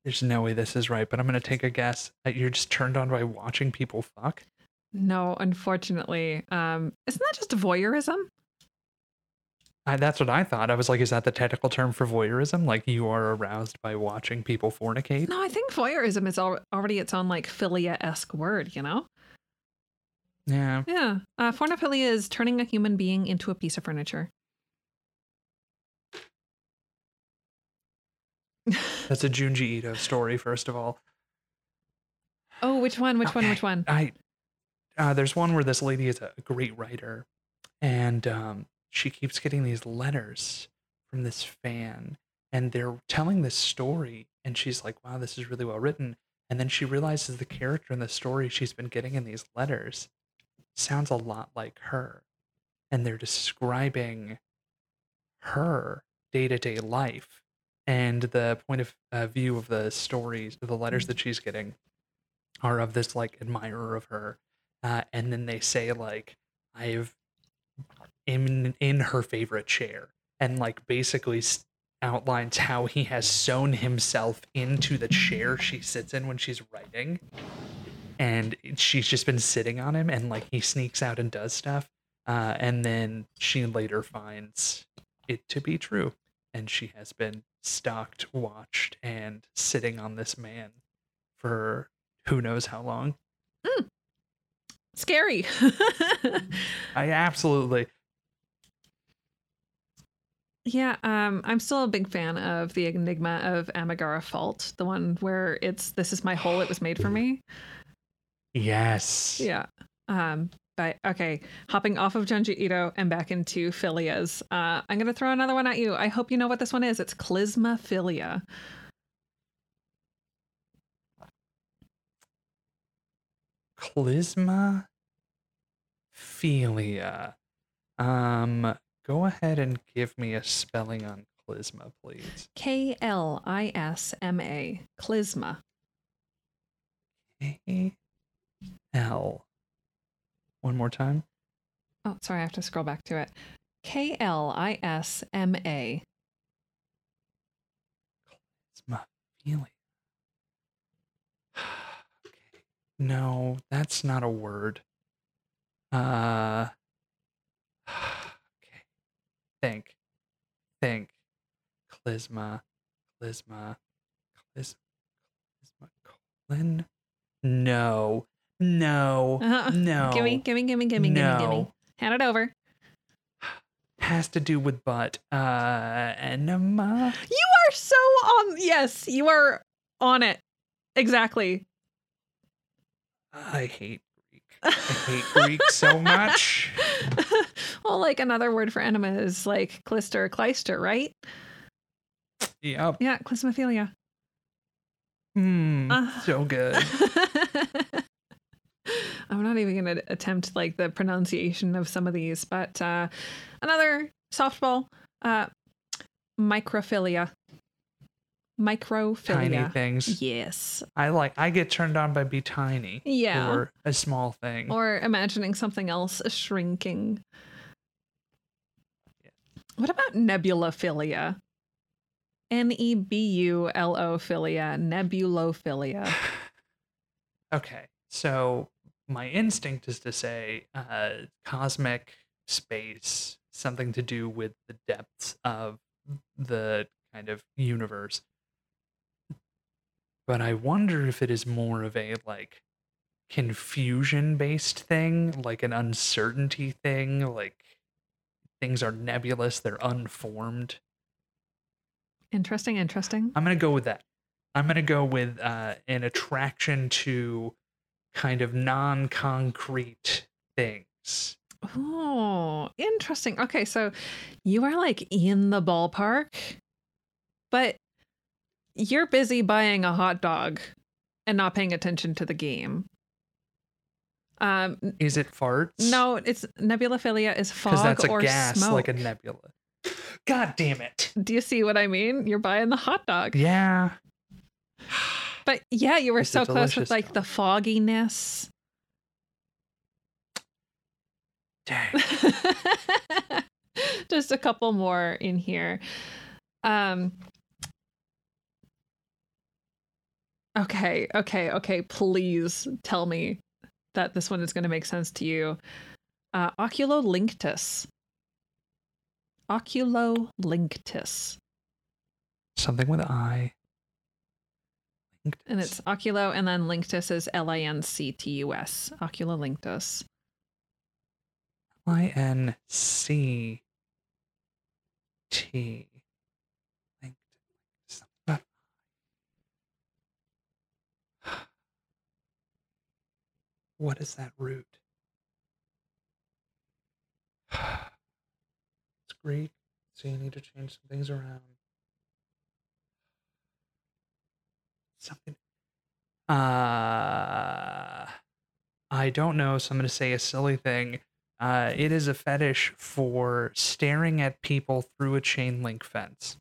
There's no way this is right, but I'm gonna take a guess that you're just turned on by watching people fuck. No, unfortunately. Um, isn't that just voyeurism? I, that's what I thought. I was like, is that the technical term for voyeurism? Like you are aroused by watching people fornicate? No, I think voyeurism is al- already its own like philia esque word, you know? Yeah. Yeah. Uh, forniphilia is turning a human being into a piece of furniture. That's a Junji Ito story, first of all. oh, which one? Which one? Which one? I uh, there's one where this lady is a great writer, and um, she keeps getting these letters from this fan, and they're telling this story, and she's like, "Wow, this is really well written." And then she realizes the character in the story she's been getting in these letters sounds a lot like her, and they're describing her day to day life, and the point of uh, view of the stories, the letters that she's getting are of this like admirer of her uh, and then they say like i've in in her favorite chair and like basically outlines how he has sewn himself into the chair she sits in when she's writing and she's just been sitting on him and like he sneaks out and does stuff uh, and then she later finds it to be true and she has been stalked, watched, and sitting on this man for who knows how long. Scary. I absolutely. Yeah, um, I'm still a big fan of the Enigma of Amigara Fault, the one where it's this is my hole, it was made for me. Yes. Yeah. Um, but okay, hopping off of Junji Ito and back into Philias. Uh, I'm gonna throw another one at you. I hope you know what this one is. It's Klismaphilia. Clisma philia. Um, go ahead and give me a spelling on Klisma, please. K L I S M A. Clisma. A L. One more time. Oh, sorry, I have to scroll back to it. K L I S M A. Klismaphilia. okay. No, that's not a word. Uh. Think. Think. Clisma. Clisma. Clis. Clisma. Colon. No. No. Uh-huh. No. Gimme, gimme, gimme, gimme, gimme, gimme. Hand it over. Has to do with butt. Uh, enema. You are so on. Yes, you are on it. Exactly. I hate. I hate Greek so much. well, like another word for enema is like clister, clyster, right? Yep. Yeah, klismaphilia. Mm, Uh. so good. I'm not even going to attempt like the pronunciation of some of these, but uh, another softball, uh, microphilia. Microphilia. Tiny things. Yes. I like. I get turned on by be tiny. Yeah. Or a small thing. Or imagining something else shrinking. What about nebulophilia? N E B U L O philia, nebulophilia. okay. So my instinct is to say uh, cosmic space, something to do with the depths of the kind of universe. But I wonder if it is more of a like confusion based thing, like an uncertainty thing, like things are nebulous, they're unformed. Interesting, interesting. I'm gonna go with that. I'm gonna go with uh, an attraction to kind of non-concrete things. Oh, interesting. Okay, so you are like in the ballpark, but you're busy buying a hot dog and not paying attention to the game. Um, Is it farts? no, it's nebulophilia is fog that's a or gas, smoke. like a nebula. God damn it! Do you see what I mean? You're buying the hot dog. Yeah. But yeah, you were It's so close with like the fogginess. Dang. Just a couple more in here. Um Okay, okay, okay. Please tell me that this one is going to make sense to you. Uh oculolinctus. Oculolinctus. Something with I. And it's oculo and then linctus is L I N C T U S. Oculolinctus. I N C T. Linked. Something about I. What is that root? It's Greek, so you need to change some things around. Something. Uh, I don't know, so I'm going to say a silly thing. Uh, it is a fetish for staring at people through a chain link fence.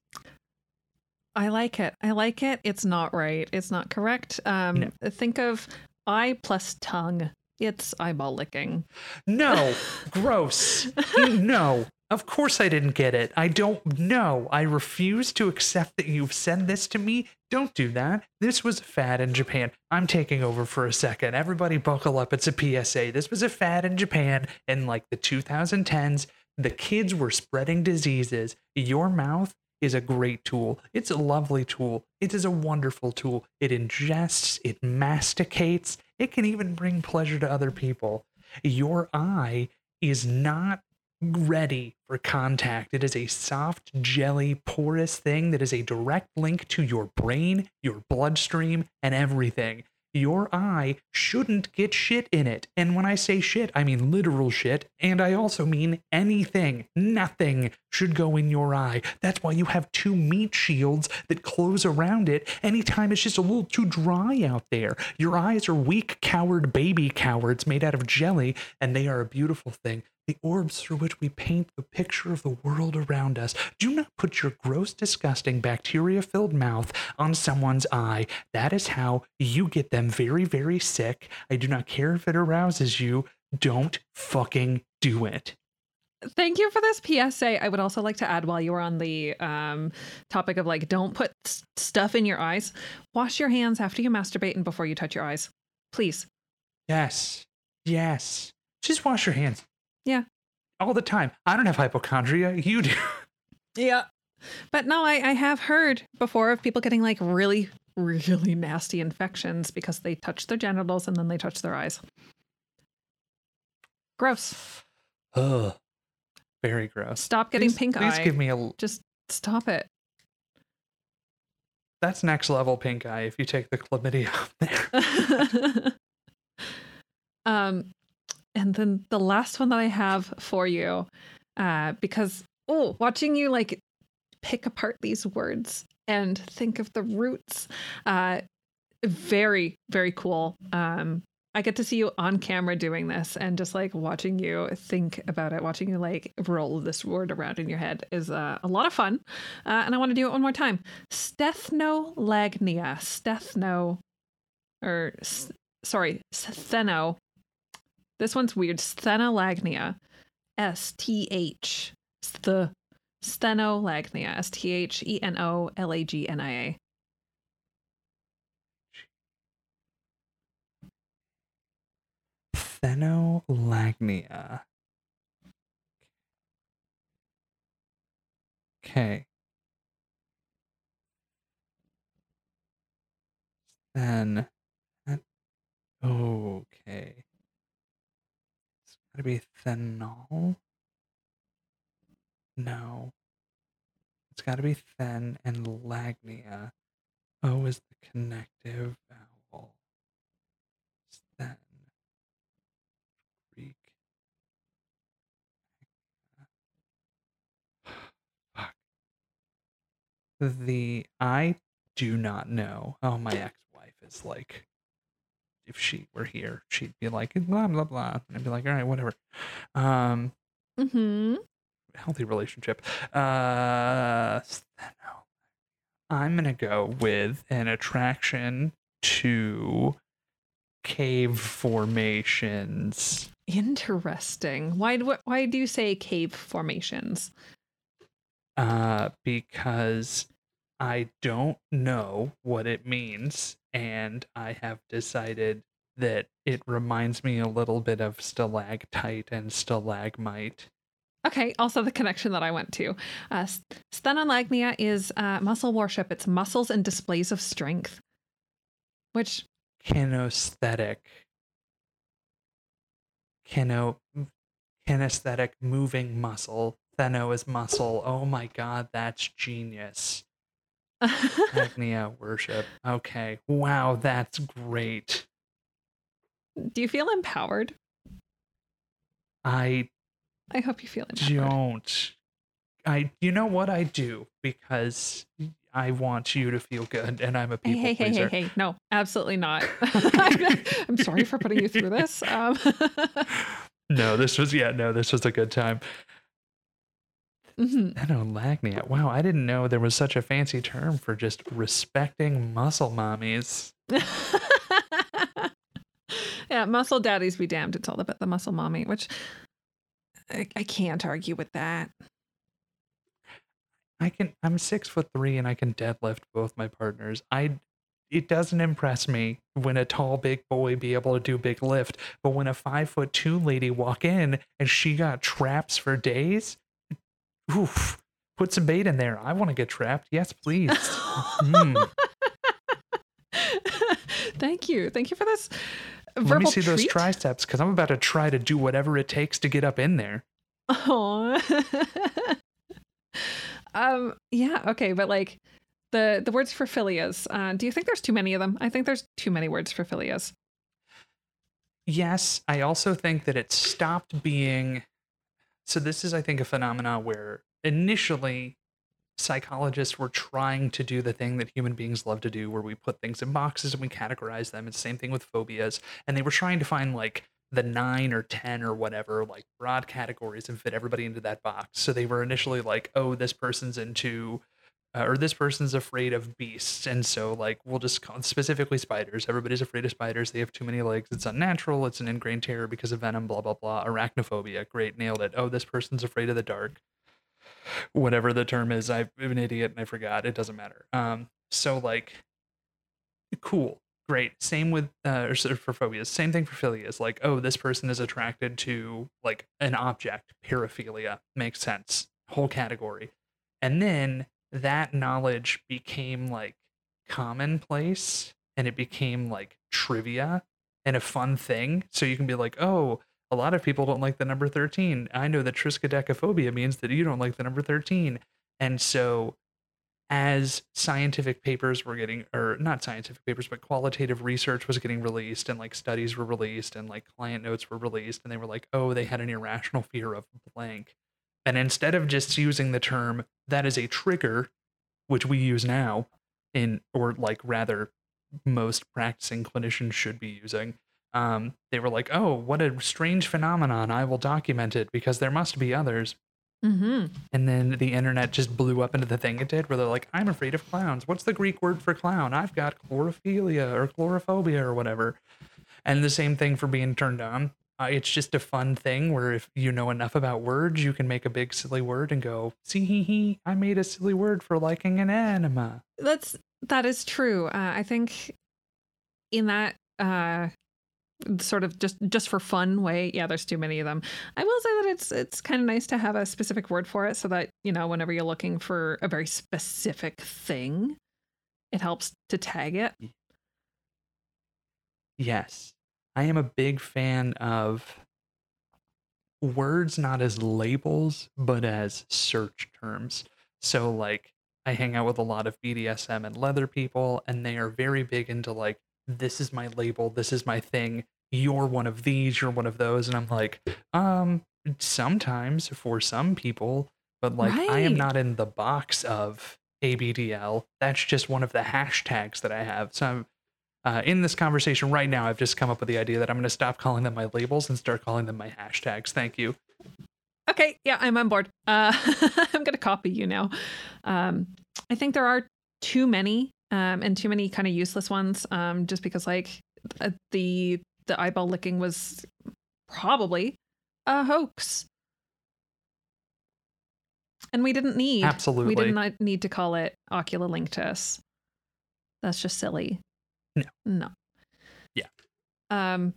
I like it. I like it. It's not right. It's not correct. Um, No. Think of eye plus tongue. It's eyeball licking. No, gross. no, of course I didn't get it. I don't know. I refuse to accept that you've said this to me. Don't do that. This was a fad in Japan. I'm taking over for a second. Everybody buckle up. It's a PSA. This was a fad in Japan in like the 2010s. The kids were spreading diseases. Your mouth is a great tool. It's a lovely tool. It is a wonderful tool. It ingests, it masticates, it can even bring pleasure to other people. Your eye is not ready for contact. It is a soft, jelly, porous thing that is a direct link to your brain, your bloodstream, and everything. Your eye shouldn't get shit in it. And when I say shit, I mean literal shit. And I also mean anything, nothing should go in your eye. That's why you have two meat shields that close around it anytime it's just a little too dry out there. Your eyes are weak, coward baby cowards made out of jelly, and they are a beautiful thing the orbs through which we paint the picture of the world around us. Do not put your gross, disgusting, bacteria filled mouth on someone's eye. That is how you get them very, very sick. I do not care if it arouses you. Don't fucking do it. Thank you for this PSA. I would also like to add while you were on the um, topic of like, don't put s- stuff in your eyes, wash your hands after you masturbate and before you touch your eyes. Please. Yes. Yes. Just wash your hands. Yeah. All the time. I don't have hypochondria. You do. Yeah. But no, I, I have heard before of people getting like really, really nasty infections because they touch their genitals and then they touch their eyes. Gross. Ugh. Very gross. Stop getting please, pink please eye. give me a. Just stop it. That's next level pink eye if you take the chlamydia out there. um, and then the last one that I have for you, uh, because oh, watching you like pick apart these words and think of the roots, uh, very very cool. Um, I get to see you on camera doing this, and just like watching you think about it, watching you like roll this word around in your head is uh, a lot of fun. Uh, and I want to do it one more time. Sthethnolagnia, stheno, or s- sorry, stheno this one's weird. Sthenolagnia. S T H. The Sthenolagnia. S T H E N O L A G N I A. Phenolagnia. Okay. Then, okay. It's gotta be phenol. No. It's gotta be then and lagnia. O is the connective vowel. Then. Greek. Fuck. The I do not know. Oh, my ex-wife is like, if she were here, she'd be like blah blah blah, and I'd be like, all right, whatever. Um, Mm-hmm. healthy relationship. Uh, Steno. I'm gonna go with an attraction to cave formations. Interesting. Why do why do you say cave formations? uh, because I don't know what it means, and I have decided that it reminds me a little bit of stalactite and stalagmite. Okay, also the connection that I went to. Uh, s- Sthenolagnia is uh, muscle worship. It's muscles and displays of strength, which Kinesthetic. Kino, kinesthetic moving muscle. Theno is muscle. Oh my god, that's genius. Agnia worship. Okay. Wow, that's great. do you feel empowered? I I hope you feel empowered. don't. I you know what I do because I want you to feel good and I'm a Hey, people hey, hey, pleaser. hey, hey. No, absolutely not. I'm sorry for putting you through this. Um, No, this was yeah, no, this was a good time. Mhm. Enolagnia. Wow, I didn't know there was such a fancy term for just respecting muscle mommies. yeah, muscle daddies be damned. It's all about the muscle mommy, which I, I can't argue with that. I can I'm six foot three and I can deadlift both my partners. I it doesn't impress me when a tall big boy be able to do big lift, but when a five foot two lady walk in and she got traps for days, oof, Put some bait in there. I want to get trapped. Yes, please. Mm. Thank you. Thank you for this. Let me see those triceps because I'm about to try to do whatever it takes to get up in there. Aw. um. Yeah. Okay. But like the the words for philias. Uh, do you think there's too many of them? I think there's too many words for philias. Yes, I also think that it stopped being. So this is, I think, a phenomena where initially psychologists were trying to do the thing that human beings love to do, where we put things in boxes and we categorize them. It's the same thing with phobias, and they were trying to find like the nine or ten or whatever, like broad categories, and fit everybody into that box. So they were initially like, oh, this person's into uh, or this person's afraid of beasts and so like we'll just call specifically spiders. Everybody's afraid of spiders. They have too many legs. It's unnatural. It's an ingrained terror because of venom blah blah blah. Arachnophobia. Great. Nailed it. Oh this person's afraid of the dark. Whatever the term is. I'm an idiot and i forgot. It doesn't matter. Um so like cool. Great. Same with uh or for phobias. Same thing for philias like oh this person is attracted to like an object paraphilia. Makes sense. Whole category. And then that knowledge became like commonplace and it became like trivia and a fun thing. So you can be like, oh, a lot of people don't like the number 13. I know that triskaidekaphobia means that you don't like the number 13. And so as scientific papers were getting or not scientific papers but qualitative research was getting released and like studies were released and like client notes were released and they were like oh they had an irrational fear of blank and instead of just using the term that is a trigger, which we use now, in or like rather most practicing clinicians should be using, um, they were like, "Oh, what a strange phenomenon! I will document it because there must be others." Mm-hmm. And then the internet just blew up into the thing it did, where they're like, "I'm afraid of clowns. What's the Greek word for clown? I've got chlorophilia or chlorophobia or whatever." And the same thing for being turned on. Uh, it's just a fun thing where if you know enough about words, you can make a big silly word and go, "See, he, he, I made a silly word for liking an anima." That's that is true. Uh, I think in that uh, sort of just just for fun way, yeah, there's too many of them. I will say that it's it's kind of nice to have a specific word for it, so that you know whenever you're looking for a very specific thing, it helps to tag it. Yes, I am a big fan of words not as labels, but as search terms. So, like, I hang out with a lot of BDSM and leather people, and they are very big into, like, this is my label, this is my thing, you're one of these, you're one of those. And I'm like, um, sometimes for some people, but like, I am not in the box of ABDL. That's just one of the hashtags that I have. So, I'm uh, in this conversation right now, I've just come up with the idea that I'm going to stop calling them my labels and start calling them my hashtags. Thank you. Okay, yeah, I'm on board. Uh, I'm gonna copy you now. Um, I think there are too many, um, and too many kind of useless ones. Um, just because like uh, the the eyeball licking was probably a hoax, and we didn't need Absolutely. we did not need to call it oculolinctus. That's just silly. No. No. Yeah. Um.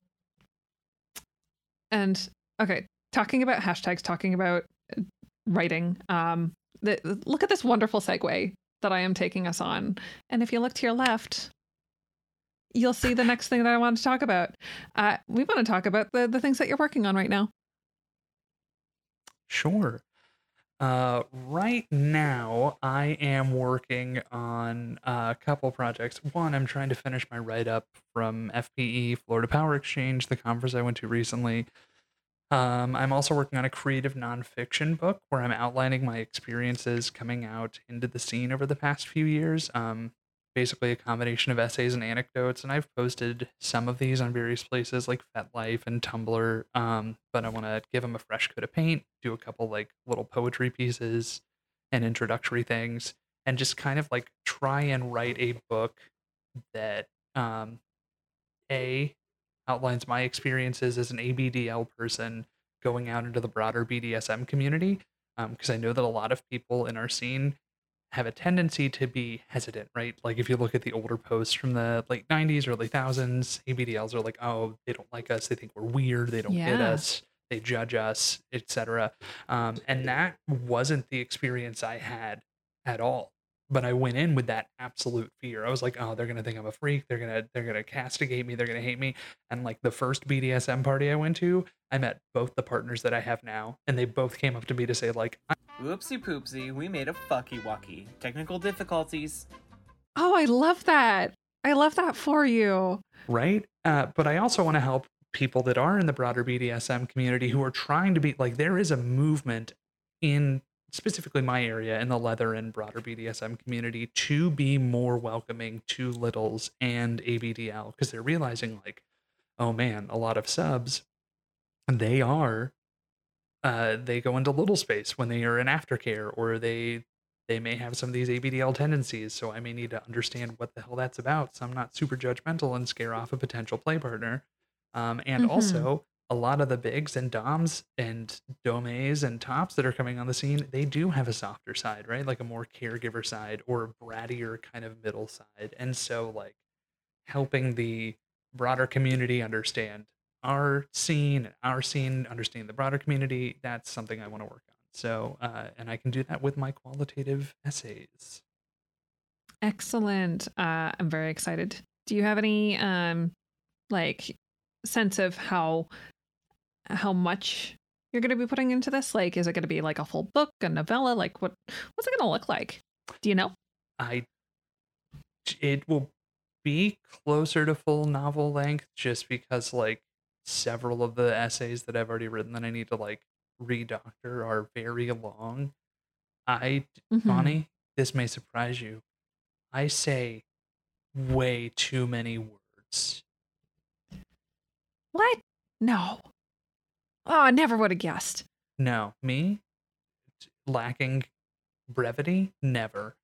And okay, talking about hashtags, talking about uh, writing. Um. The, the- look at this wonderful segue that I am taking us on. And if you look to your left, you'll see the next thing that I want to talk about. Uh, we want to talk about the the things that you're working on right now. Sure. Uh, right now, I am working on a couple projects. One, I'm trying to finish my write up from FPE, Florida Power Exchange, the conference I went to recently. Um, I'm also working on a creative nonfiction book where I'm outlining my experiences coming out into the scene over the past few years. Um, basically, a combination of essays and anecdotes, and I've posted some of these on various places like FetLife and Tumblr. Um, but I want to give them a fresh coat of paint, do a couple like little poetry pieces and introductory things, and just kind of like try and write a book that um, a outlines my experiences as an ABDL person going out into the broader BDSM community. Because I know that a lot of people in our scene have a tendency to be hesitant, right? Like if you look at the older posts from the late 90s, early thousands, ABDLs are like, oh, they don't like us. They think we're weird. They don't get us. they judge us, etc. Um, and that wasn't the experience I had at all. But I went in with that absolute fear. I was like, "Oh, they're gonna think I'm a freak. They're gonna they're gonna castigate me. They're gonna hate me." And like the first BDSM party I went to, I met both the partners that I have now, and they both came up to me to say like, Whoopsie poopsie, we made a fucky wucky. Technical difficulties. Oh, I love that. I love that for you. right? Uh, but I also want to help people that are in the broader BDSM community who are trying to be like, there is a movement in specifically my area in the leather and broader BDSM community to be more welcoming to littles and ABDL because they're realizing, like, oh man, a lot of subs, they are. Uh, they go into little space when they are in aftercare or they they may have some of these ABDL tendencies, so I may need to understand what the hell that's about. So I'm not super judgmental and scare off a potential play partner. Um, and Mhm. also, a lot of the bigs and doms and domes and tops that are coming on the scene, they do have a softer side, right? Like a more caregiver side or brattier kind of middle side. And so, like, helping the broader community understand our scene, our scene, understanding the broader community, that's something I want to work on. So, uh, and I can do that with my qualitative essays. Excellent. Uh, I'm very excited. Do you have any um like sense of how how much you're going to be putting into this? Like is it going to be like a full book, a novella? Like what what's it going to look like? Do you know? I it will be closer to full novel length just because like several of the essays that I've already written that I need to like redoctor are very long. I Mhm. Bonnie, this may surprise you. I say way too many words. What? No. Oh, I never would have guessed. No, me lacking brevity, never.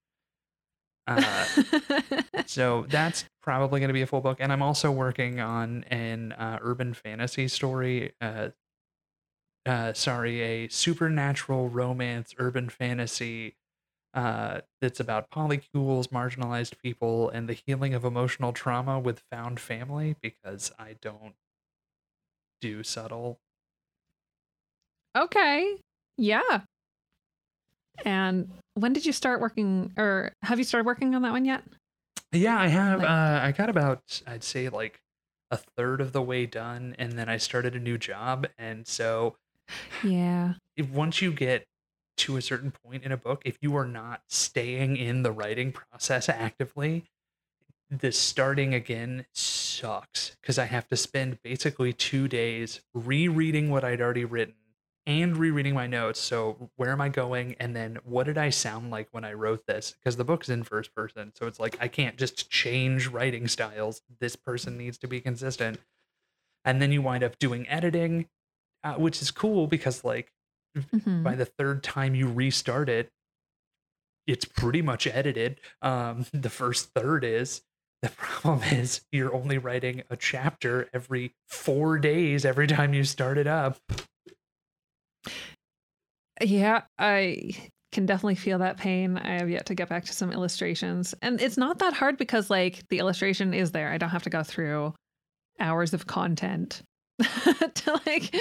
Uh, so that's probably going to be a full book, and I'm also working on an uh, urban fantasy story. Uh, uh, sorry, a supernatural romance urban fantasy uh, that's about polycules, marginalized people, and the healing of emotional trauma with found family. Because I don't do subtle okay. Yeah. And when did you start working or have you started working on that one yet? Yeah, I have. Like- uh, I got about, I'd say, like a third of the way done, and then I started a new job. And so, Yeah. if, once you get to a certain point in a book, if you are not staying in the writing process actively, the starting again sucks because I have to spend basically two days rereading what I'd already written and rereading my notes. So, where am I going? And then, what did I sound like when I wrote this? Because the book's in first person. So, it's like I can't just change writing styles. This person needs to be consistent. And then you wind up doing editing, uh, which is cool because, like, Mhm. by the third time you restart it, it's pretty much edited. Um, the first third is. The problem is you're only writing a chapter every four days every time you start it up. Yeah, I can definitely feel that pain. I have yet to get back to some illustrations. And it's not that hard because like the illustration is there. I don't have to go through hours of content to like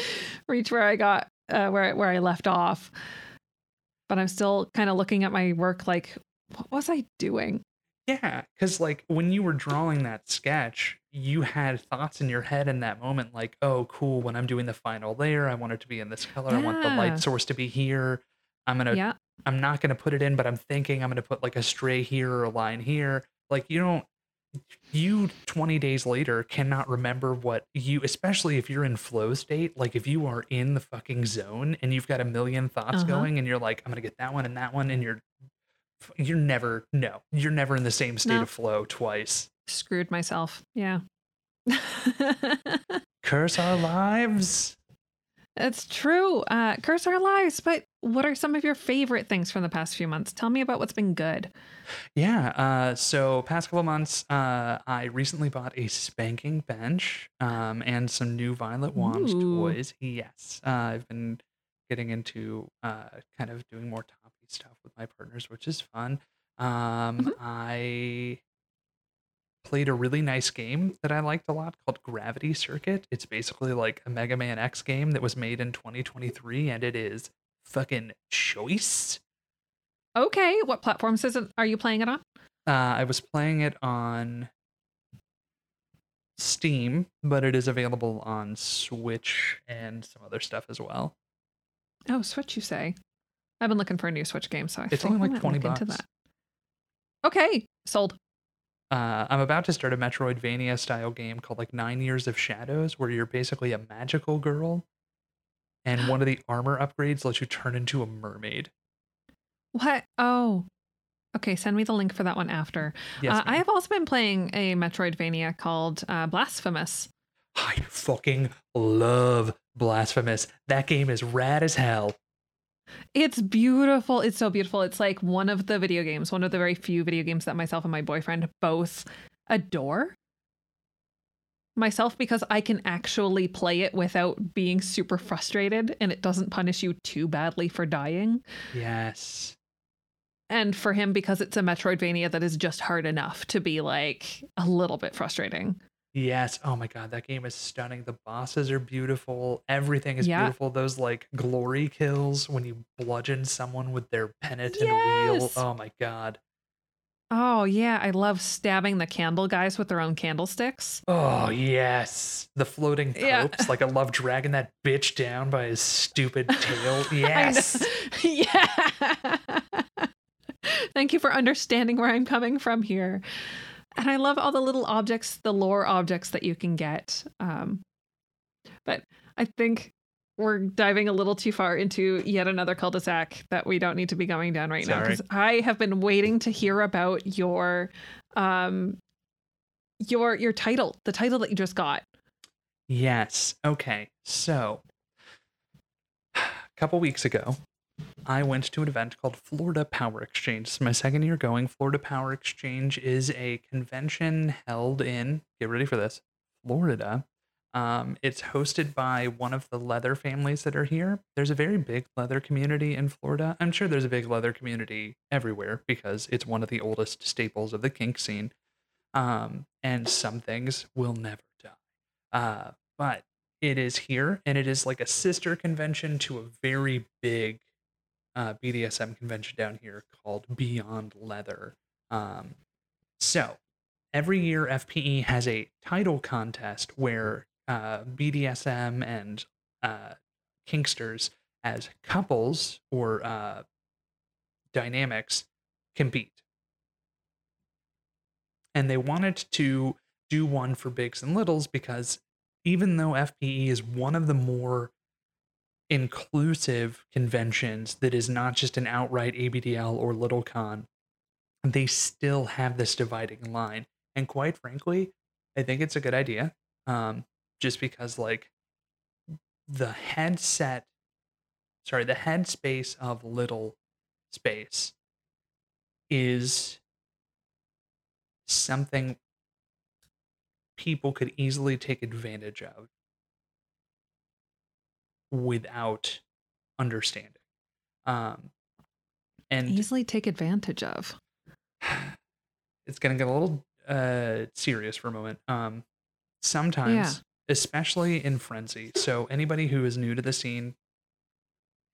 reach where I got uh, where where I left off. But I'm still kind of looking at my work like what was I doing? Yeah, because like when you were drawing that sketch, you had thoughts in your head in that moment, like, oh, cool, when I'm doing the final layer, I want it to be in this color. I want the Yeah. light source to be here. I'm gonna Yeah. I'm not gonna put it in, but I'm thinking I'm gonna put like a stray here or a line here. Like you don't you 20 days later cannot remember what you especially if you're in flow state like if you are in the fucking zone and you've got a million thoughts Uh-huh. going and you're like i'm gonna get that one and that one and you're you're never no you're never in the same state No. of flow twice Screwed myself. Yeah. curse our lives It's true. Uh, curse our lives. But what are some of your favorite things from the past few months? Tell me about what's been good. Yeah. Uh, so past couple months, uh, I recently bought a spanking bench um, and some new Violet Ooh. toys. Yes, uh, I've been getting into uh, kind of doing more stuff with my partners, which is fun. Um, Mhm. I played a really nice game that I liked a lot called Gravity Circuit. It's basically like a Mega Man X game that was made in 2023 and it is fucking choice. Okay, what platforms is it? Are you playing it on? Uh, I was playing it on Steam, but it is available on Switch and some other stuff as well. Oh, Switch, you say? I've been looking for a new Switch game, so I It's think only like 20 look into that. Okay, sold. Uh, I'm about to start a Metroidvania style game called like Nine Years of Shadows, where you're basically a magical girl, and one of the armor upgrades lets you turn into a mermaid. What? Oh, okay. Send me the link for that one after. Yes, uh, I have also been playing a Metroidvania called uh, Blasphemous. I fucking love Blasphemous. That game is rad as hell. It's beautiful. It's so beautiful. It's like one of the video games, one of the very few video games that myself and my boyfriend both adore. Myself, because I can actually play it without being super frustrated and it doesn't punish you too badly for dying. Yes. And for him, because it's a Metroidvania that is just hard enough to be like a little bit frustrating. Yes. Oh my god, that game is stunning. The bosses are beautiful. Everything is Yeah. beautiful. Those like glory kills when you bludgeon someone with their pennant and wheel. Oh my god. Oh, yeah. I love stabbing the candle guys with their own candlesticks. Oh yes. The floating Yeah. Like I love dragging that bitch down by his stupid tail. Yes. yeah. Thank you for understanding where I'm coming from here. And I love all the little objects, the lore objects that you can get. Um, but I think we're diving a little too far into yet another cul-de-sac that we don't need to be going down right now Sorry. because I have been waiting to hear about your um your your title, the title that you just got. Yes. Okay. So, a couple weeks ago, I went to an event called Florida Power Exchange. It's my second year going. Florida Power Exchange is a convention held in, get ready for this, Florida. Um, it's hosted by one of the leather families that are here. There's a very big leather community in Florida. I'm sure there's a big leather community everywhere because it's one of the oldest staples of the kink scene. Um, and some things will never die. Uh, but it is here and it is like a sister convention to a very big uh, BDSM convention down here called Beyond Leather. Um, so every year, FPE has a title contest where uh, BDSM and uh, kinksters as couples or uh, dynamics compete. And they wanted to do one for bigs and littles because even though FPE is one of the more inclusive conventions that is not just an outright ABDL or Little Con, they still have this dividing line. And quite frankly, I think it's a good idea. Um, just because like the headset sorry, the headspace of little space is something people could easily take advantage of without understanding. Um, and Easily take advantage of. it's gonna get a little uh serious for a moment. Um sometimes, especially in frenzy. So anybody who is new to the scene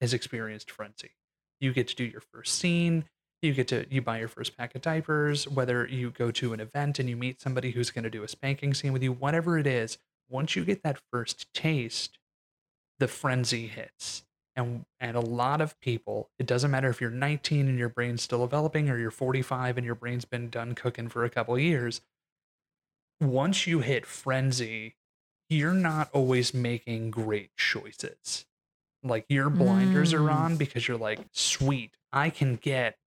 has experienced frenzy. You get to do your first scene, you get to you buy your first pack of diapers, whether you go to an event and you meet somebody who's gonna do a spanking scene with you, whatever it is, once you get that first taste, the frenzy hits. And and a lot of people, it doesn't matter if you're 19 and your brain's still developing or you're 45 and your brain's been done cooking for a couple of years. Once you hit frenzy, you're not always making great choices. Like your blinders are Mm. on because you're like, sweet, I can get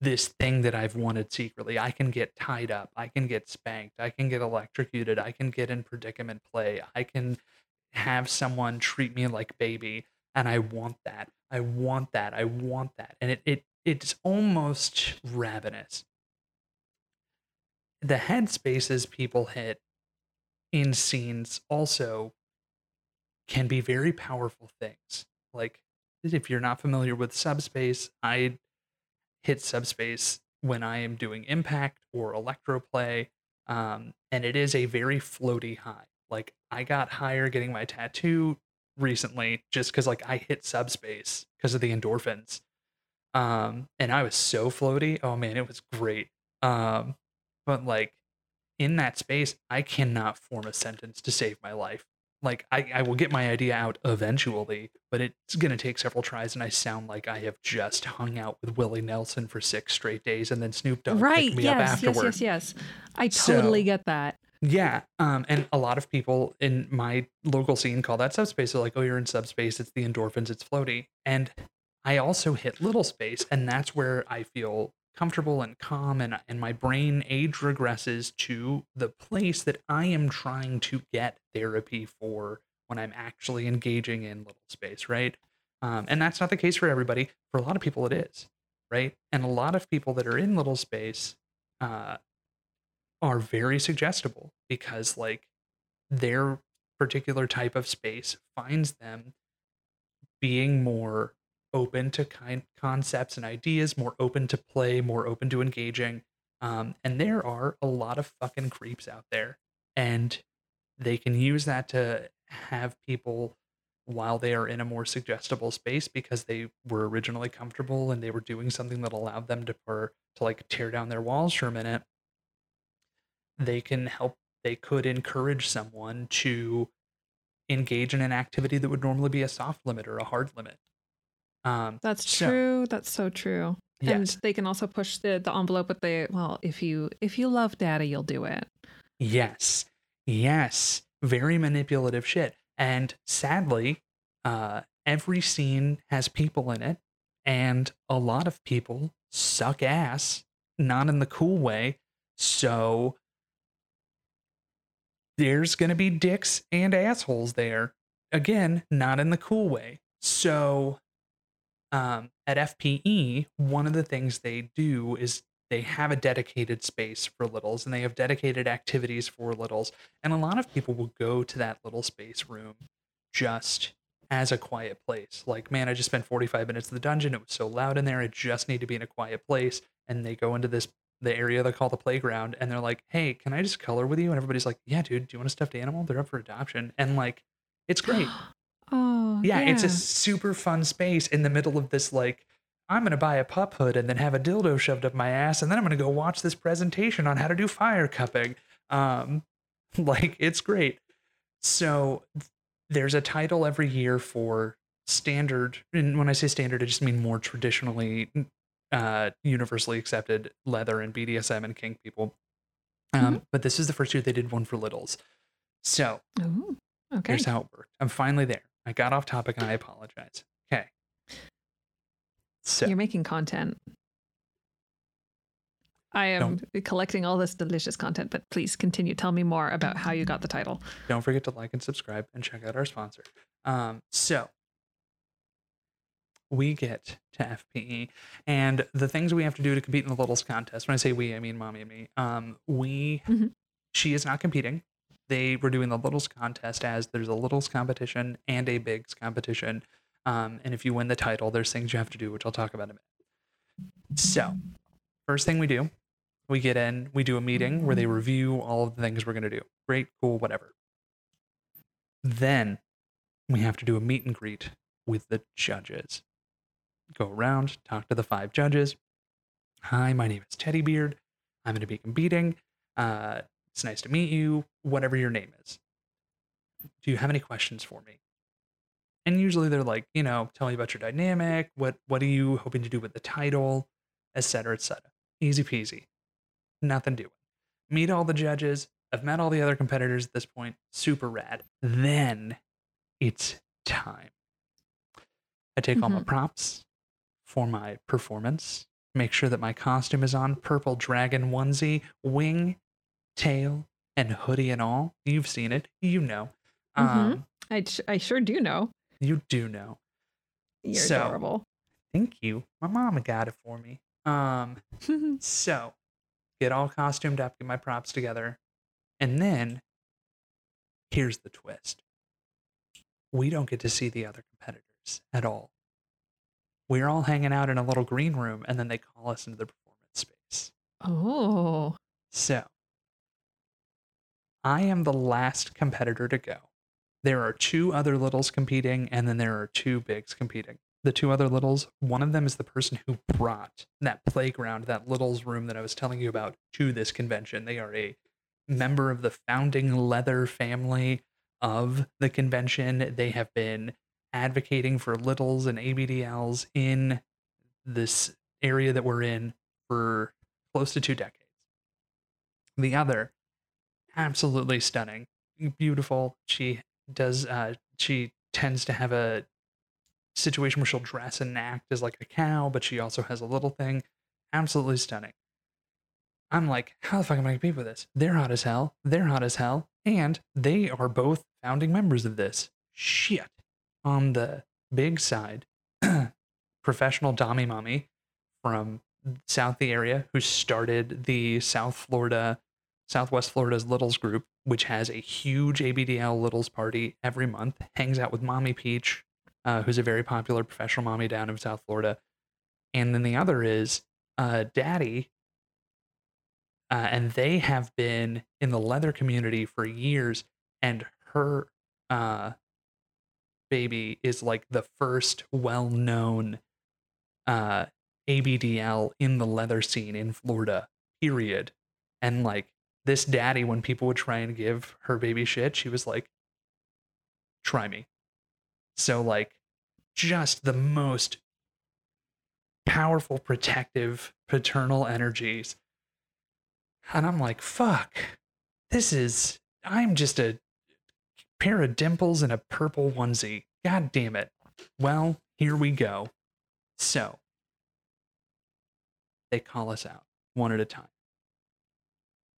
this thing that I've wanted secretly. I can get tied up. I can get spanked. I can get electrocuted. I can get in predicament play. I can have someone treat me like baby. And I want that. I want that. I want that. And it, it it's almost ravenous. The headspaces people hit in scenes also can be very powerful things. Like if you're not familiar with subspace, I hit subspace when I am doing impact or electro play. Um, and it is a very floaty high. Like I got higher getting my tattoo recently just because like I hit subspace because of the endorphins. Um, and I was so floaty. Oh man, it was great. Um, but like in that space, I cannot form a sentence to save my life. Like I, I will get my idea out eventually, but it's gonna take several tries, and I sound like I have just hung out with Willie Nelson for six straight days, and then Snoop Dogg right. picked me up Yes. Yes. Yes. Yes. I totally So- get that. Yeah, um, and a lot of people in my local scene call that subspace. They're like, "Oh, you're in subspace. It's the endorphins. It's floaty." And I also hit little space, and that's where I feel comfortable and calm, and and my brain age regresses to the place that I am trying to get therapy for when I'm actually engaging in little space, right? Um, and that's not the case for everybody. For a lot of people, it is, right? And a lot of people that are in little space. Uh, are very suggestible because like their particular type of space finds them being more open to kind concepts and ideas, more open to play, more open to engaging. Um, and there are a lot of fucking creeps out there, and they can use that to have people while they are in a more suggestible space because they were originally comfortable and they were doing something that allowed them to for, to like tear down their walls for a minute they can help they could encourage someone to engage in an activity that would normally be a soft limit or a hard limit um That's So- true. That's so true. And they can also push the, the envelope with the well, if you if you love data, you'll do it. yes yes very manipulative shit and sadly uh every scene has people in it and a lot of people suck ass not in the cool way so there's going to be dicks and assholes there. Again, not in the cool way. So, um, at FPE, one of the things they do is they have a dedicated space for littles and they have dedicated activities for littles. And a lot of people will go to that little space room just as a quiet place. Like, man, I just spent 45 minutes in the dungeon. It was so loud in there. I just need to be in a quiet place. And they go into this the area they call the playground and they're like, Hey, can I just color with you? And everybody's like, Yeah, dude, do you want a stuffed animal? They're up for adoption. And like, it's great. Oh, Yeah, it's a super fun space in the middle of this like I'm gonna buy a pup hood and then have a dildo shoved up my ass, and then I'm gonna go watch this presentation on how to do fire cupping. Um, like it's great. So there's a title every year for standard, and when I say standard, I just mean more traditionally uh universally accepted leather and BDSM and kink people. Um, but this is the first year they did one for littles. So Ooh, okay. Here's how it worked. I'm finally there. I got off topic and I apologize. Okay. So You're making content. I am collecting all this delicious content, but please continue. Tell me more about how you got the title. don't forget to like and subscribe and check out our sponsor. Um, so we get to FPE and the things we have to do to compete in the Littles contest. When I say we, I mean mommy and me. Um, we Mhm. she is not competing. They were doing the Littles contest as there's a Littles competition and a Bigs competition. Um, and if you win the title, there's things you have to do, which I'll talk about in a minute. So, first thing we do, we get in, we do a meeting where they review all of the things we're going to do. Great, cool, whatever. Then we have to do a meet and greet with the judges. Go around, talk to the five judges. Hi, my name is Teddy Beard. I'm going to be competing. Uh, it's nice to meet you, whatever your name is. Do you have any questions for me? And usually they're like, you know, tell me about your dynamic. What what are you hoping to do with the title, et cetera, et cetera. Easy peasy. Nothing doing. Meet all the judges. I've met all the other competitors at this point. Super rad. Then it's time. I take all my Mhm. props for my performance. Make sure that my costume is on purple dragon onesie, wing, tail, and hoodie and all. You've seen it. You know. Mhm. Um, I, I sure do know. you do know. You're So- adorable. Thank you. My mama got it for me. Um, so get all costumed up, get my props together, and then here's the twist. We don't get to see the other competitors at all. We're all hanging out in a little green room, and then they call us into the performance space. oh, So I am the last competitor to go. There are two other littles competing, and then there are two bigs competing. The two other littles, one of them is the person who brought that playground, that littles room that I was telling you about, to this convention. They are a member of the founding leather family of the convention. They have been advocating for littles and ABDLs in this area that we're in for close to two decades. The other, absolutely stunning, beautiful. She does, uh, she tends to have a situation where she'll dress and act as like a cow, but she also has a little thing. Absolutely stunning. I'm like, how the fuck am I gonna compete with this? They're hot as hell. They're hot as hell. And they are both founding members of this. Shit. On the big side, professional Dami Mommy from South the area who started the South Florida, Southwest Florida's Littles group, which has a huge ABDL Littles party every month, hangs out with Mommy Peach, uh, who's a very popular professional mommy down in South Florida. And then the other is uh, Daddy, uh, and they have been in the leather community for years and her uh baby is like the first well-known uh abdl in the leather scene in florida period. And like this daddy when people would try and give her baby shit she was like try me. So like just the most powerful protective paternal energies. And I'm like, fuck, this is, I'm just a pair of dimples and a purple onesie. God damn it. Well, here we go. So, they call us out one at a time.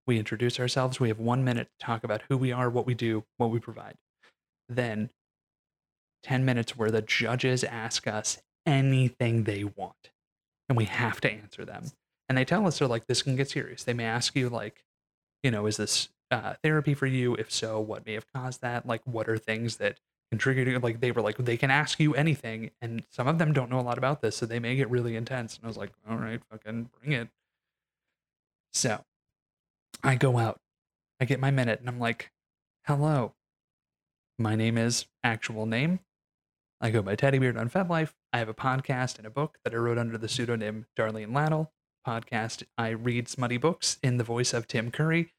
We introduce ourselves. We have one minute to talk about who we are, what we do, what we provide. Then, 10 minutes where the judges ask us anything they want, and we have to answer them and they tell us they're like this can get serious they may ask you like you know is this uh, therapy for you? If so what may have caused that? Like what are things that you like they were like they can ask you anything and some of them don't know a lot about this so they may get really intense and i was like all right fucking bring it. So i go out i get my minute and i'm like hello. My name is actual name. I go by teddybeard on fetlife i have a podcast and a book that i wrote under the pseudonym Darlene Lattle. Podcast, I read smutty books in the voice of Tim Curry.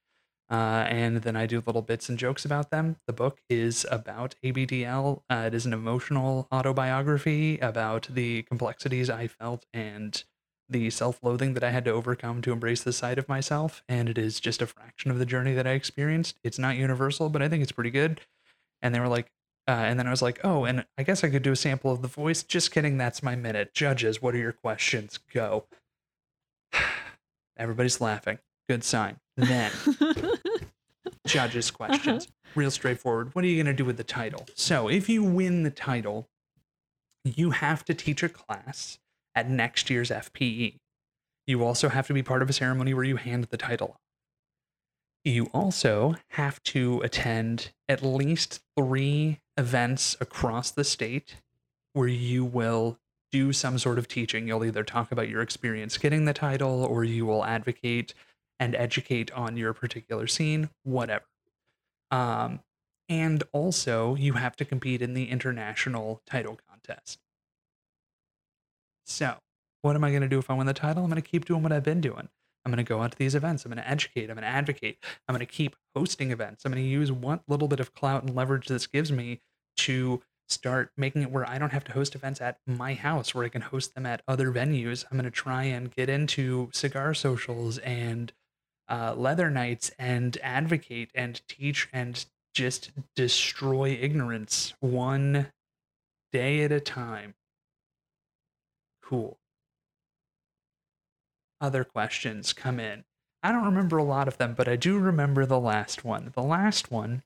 Uh, and then I do little bits and jokes about them. The book is about ABDL. Uh, it is an emotional autobiography about the complexities I felt and the self loathing that I had to overcome to embrace the side of myself. And it is just a fraction of the journey that I experienced. It's not universal, but I think it's pretty good. And they were like, uh, and then I was like, oh, and I guess I could do a sample of the voice. Just kidding. That's my minute. Judges, what are your questions? Go. Everybody's laughing. Good sign. Then, judges' questions. Uh-huh. Real straightforward. What are you going to do with the title? So, if you win the title, you have to teach a class at next year's FPE. You also have to be part of a ceremony where you hand the title off. You also have to attend at least three events across the state where you will do some sort of teaching. You'll either talk about your experience getting the title or you will advocate and educate on your particular scene, whatever. Um, and also, you have to compete in the international title contest. So, what am I going to do if I win the title? I'm going to keep doing what I've been doing. I'm going to go out to these events. I'm going to educate. I'm going to advocate. I'm going to keep hosting events. I'm going to use what little bit of clout and leverage this gives me to start making it where I don't have to host events at my house, where I can host them at other venues. I'm going to try and get into cigar socials and uh, leather knights and advocate and teach and just destroy ignorance one day at a time. Cool. Other questions come in. I don't remember a lot of them, but I do remember the last one. The last one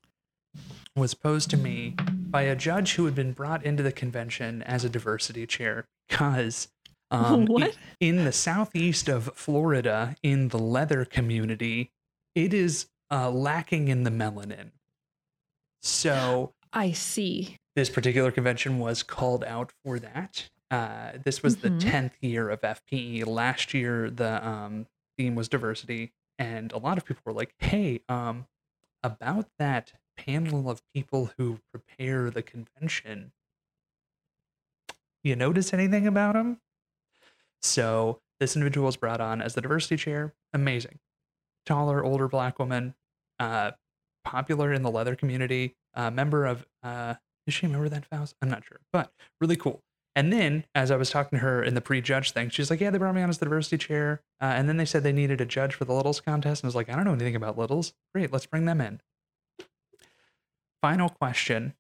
was posed to me by a judge who had been brought into the convention as a diversity chair because um, What? in the southeast of Florida, in the leather community, it is uh, lacking in the melanin. So I see. this particular convention was called out for that. Uh, this was Mhm. the 10th year of FPE. Last year, the um, theme was diversity. And a lot of people were like, hey, um, about that panel of people who prepare the convention, you notice anything about them? So this individual was brought on as the diversity chair. Amazing. Taller, older black woman, uh, popular in the leather community, uh, member of, uh, is she a member of that Faust? I'm not sure, but really cool. And then, as I was talking to her in the pre-judge thing, she's like, "Yeah, they brought me on as the diversity chair." Uh, and then they said they needed a judge for the littles contest, and I was like, "I don't know anything about littles. Great, let's bring them in." Final question.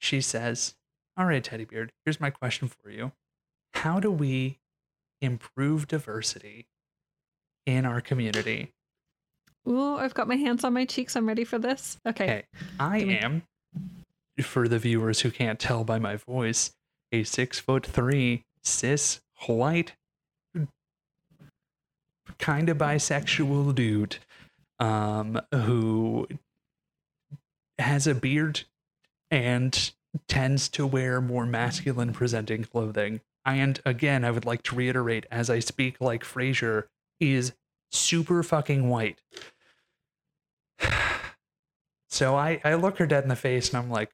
She says, "All right, Teddy Beard, here's my question for you. How do we improve diversity in our community?" Ooh, I've got my hands on my cheeks. I'm ready for this. Okay. Okay, I am, for the viewers who can't tell by my voice, a six foot three cis white, kind of bisexual dude, um, who has a beard and tends to wear more masculine presenting clothing. And again, I would like to reiterate, as I speak like Frasier, is super fucking white. So I, I look her dead in the face and I'm like,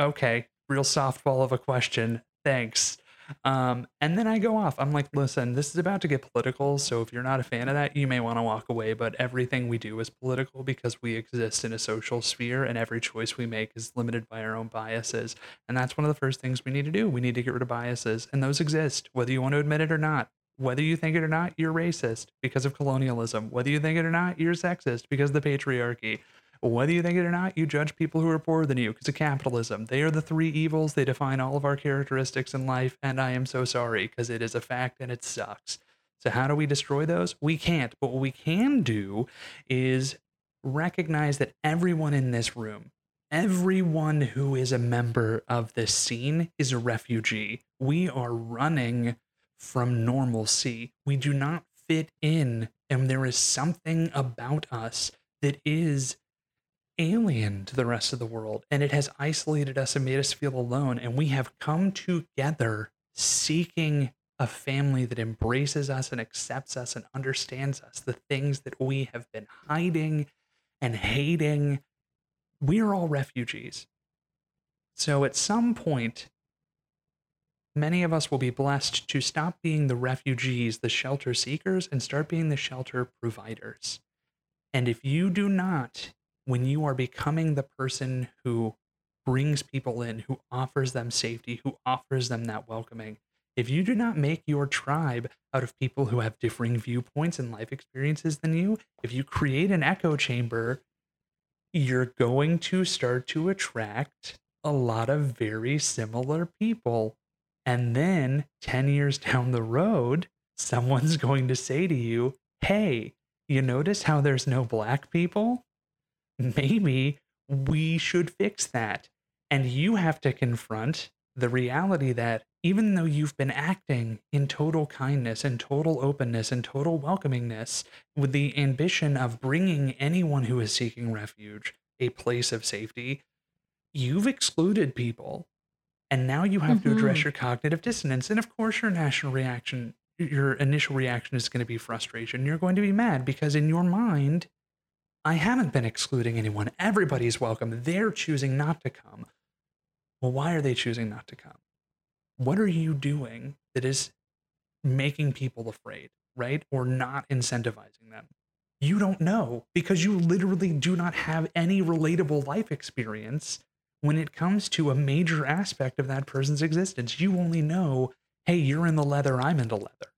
okay, real softball of a question. Thanks. Um, and then I go off. I'm like, listen, this is about to get political. So if you're not a fan of that, you may want to walk away. But everything we do is political because we exist in a social sphere and every choice we make is limited by our own biases. And that's one of the first things we need to do. We need to get rid of biases. And those exist, whether you want to admit it or not. Whether you think it or not, you're racist because of colonialism. Whether you think it or not, you're sexist because of the patriarchy. Whether you think it or not, you judge people who are poorer than you because of capitalism. They are the three evils. They define all of our characteristics in life. And I am so sorry because it is a fact and it sucks. So, how do we destroy those? We can't. But what we can do is recognize that everyone in this room, everyone who is a member of this scene, is a refugee. We are running from normalcy. We do not fit in. And there is something about us that is alien to the rest of the world and it has isolated us and made us feel alone and we have come together seeking a family that embraces us and accepts us and understands us the things that we have been hiding and hating. We are all refugees. So at some point many of us will be blessed to stop being the refugees the shelter seekers and start being the shelter providers. And if you do not when you are becoming the person who brings people in, who offers them safety, who offers them that welcoming, if you do not make your tribe out of people who have differing viewpoints and life experiences than you, if you create an echo chamber, you're going to start to attract a lot of very similar people. And then 10 years down the road, someone's going to say to you, Hey, you notice how there's no black people? Maybe we should fix that. And you have to confront the reality that even though you've been acting in total kindness and total openness and total welcomingness with the ambition of bringing anyone who is seeking refuge a place of safety, you've excluded people. And now you have to address Mhm. your cognitive dissonance. And of course, your national reaction, your initial reaction is going to be frustration. You're going to be mad because in your mind, I haven't been excluding anyone. Everybody's welcome. They're choosing not to come. Well, why are they choosing not to come? What are you doing that is making people afraid, right? Or not incentivizing them? You don't know because you literally do not have any relatable life experience when it comes to a major aspect of that person's existence. You only know, hey, you're in the leather, I'm into leather.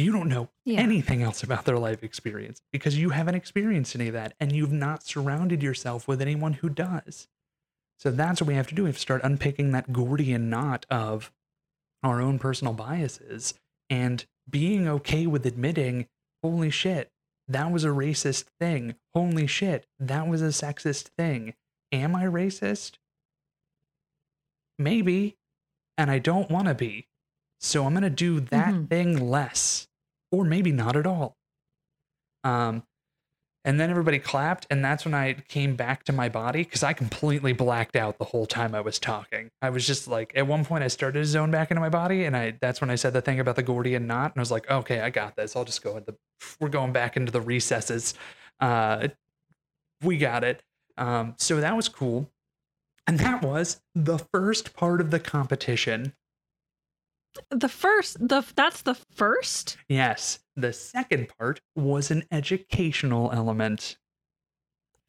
You don't know Yeah. anything else about their life experience because you haven't experienced any of that and you've not surrounded yourself with anyone who does. So that's what we have to do. We have to start unpicking that Gordian knot of our own personal biases and being okay with admitting, holy shit, that was a racist thing. Holy shit, that was a sexist thing. Am I racist? Maybe. And I don't want to be. So I'm going to do that Mhm. thing less or maybe not at all. Um, and then everybody clapped, and that's when I came back to my body because I completely blacked out the whole time I was talking. I was just like, at one point, I started to zone back into my body, and I that's when I said the thing about the Gordian knot, and I was like, okay, I got this. I'll just go in the. We're going back into the recesses. Uh, we got it. Um, so that was cool. And that was the first part of the competition. The first, the that's the first. Yes. The second part was an educational element.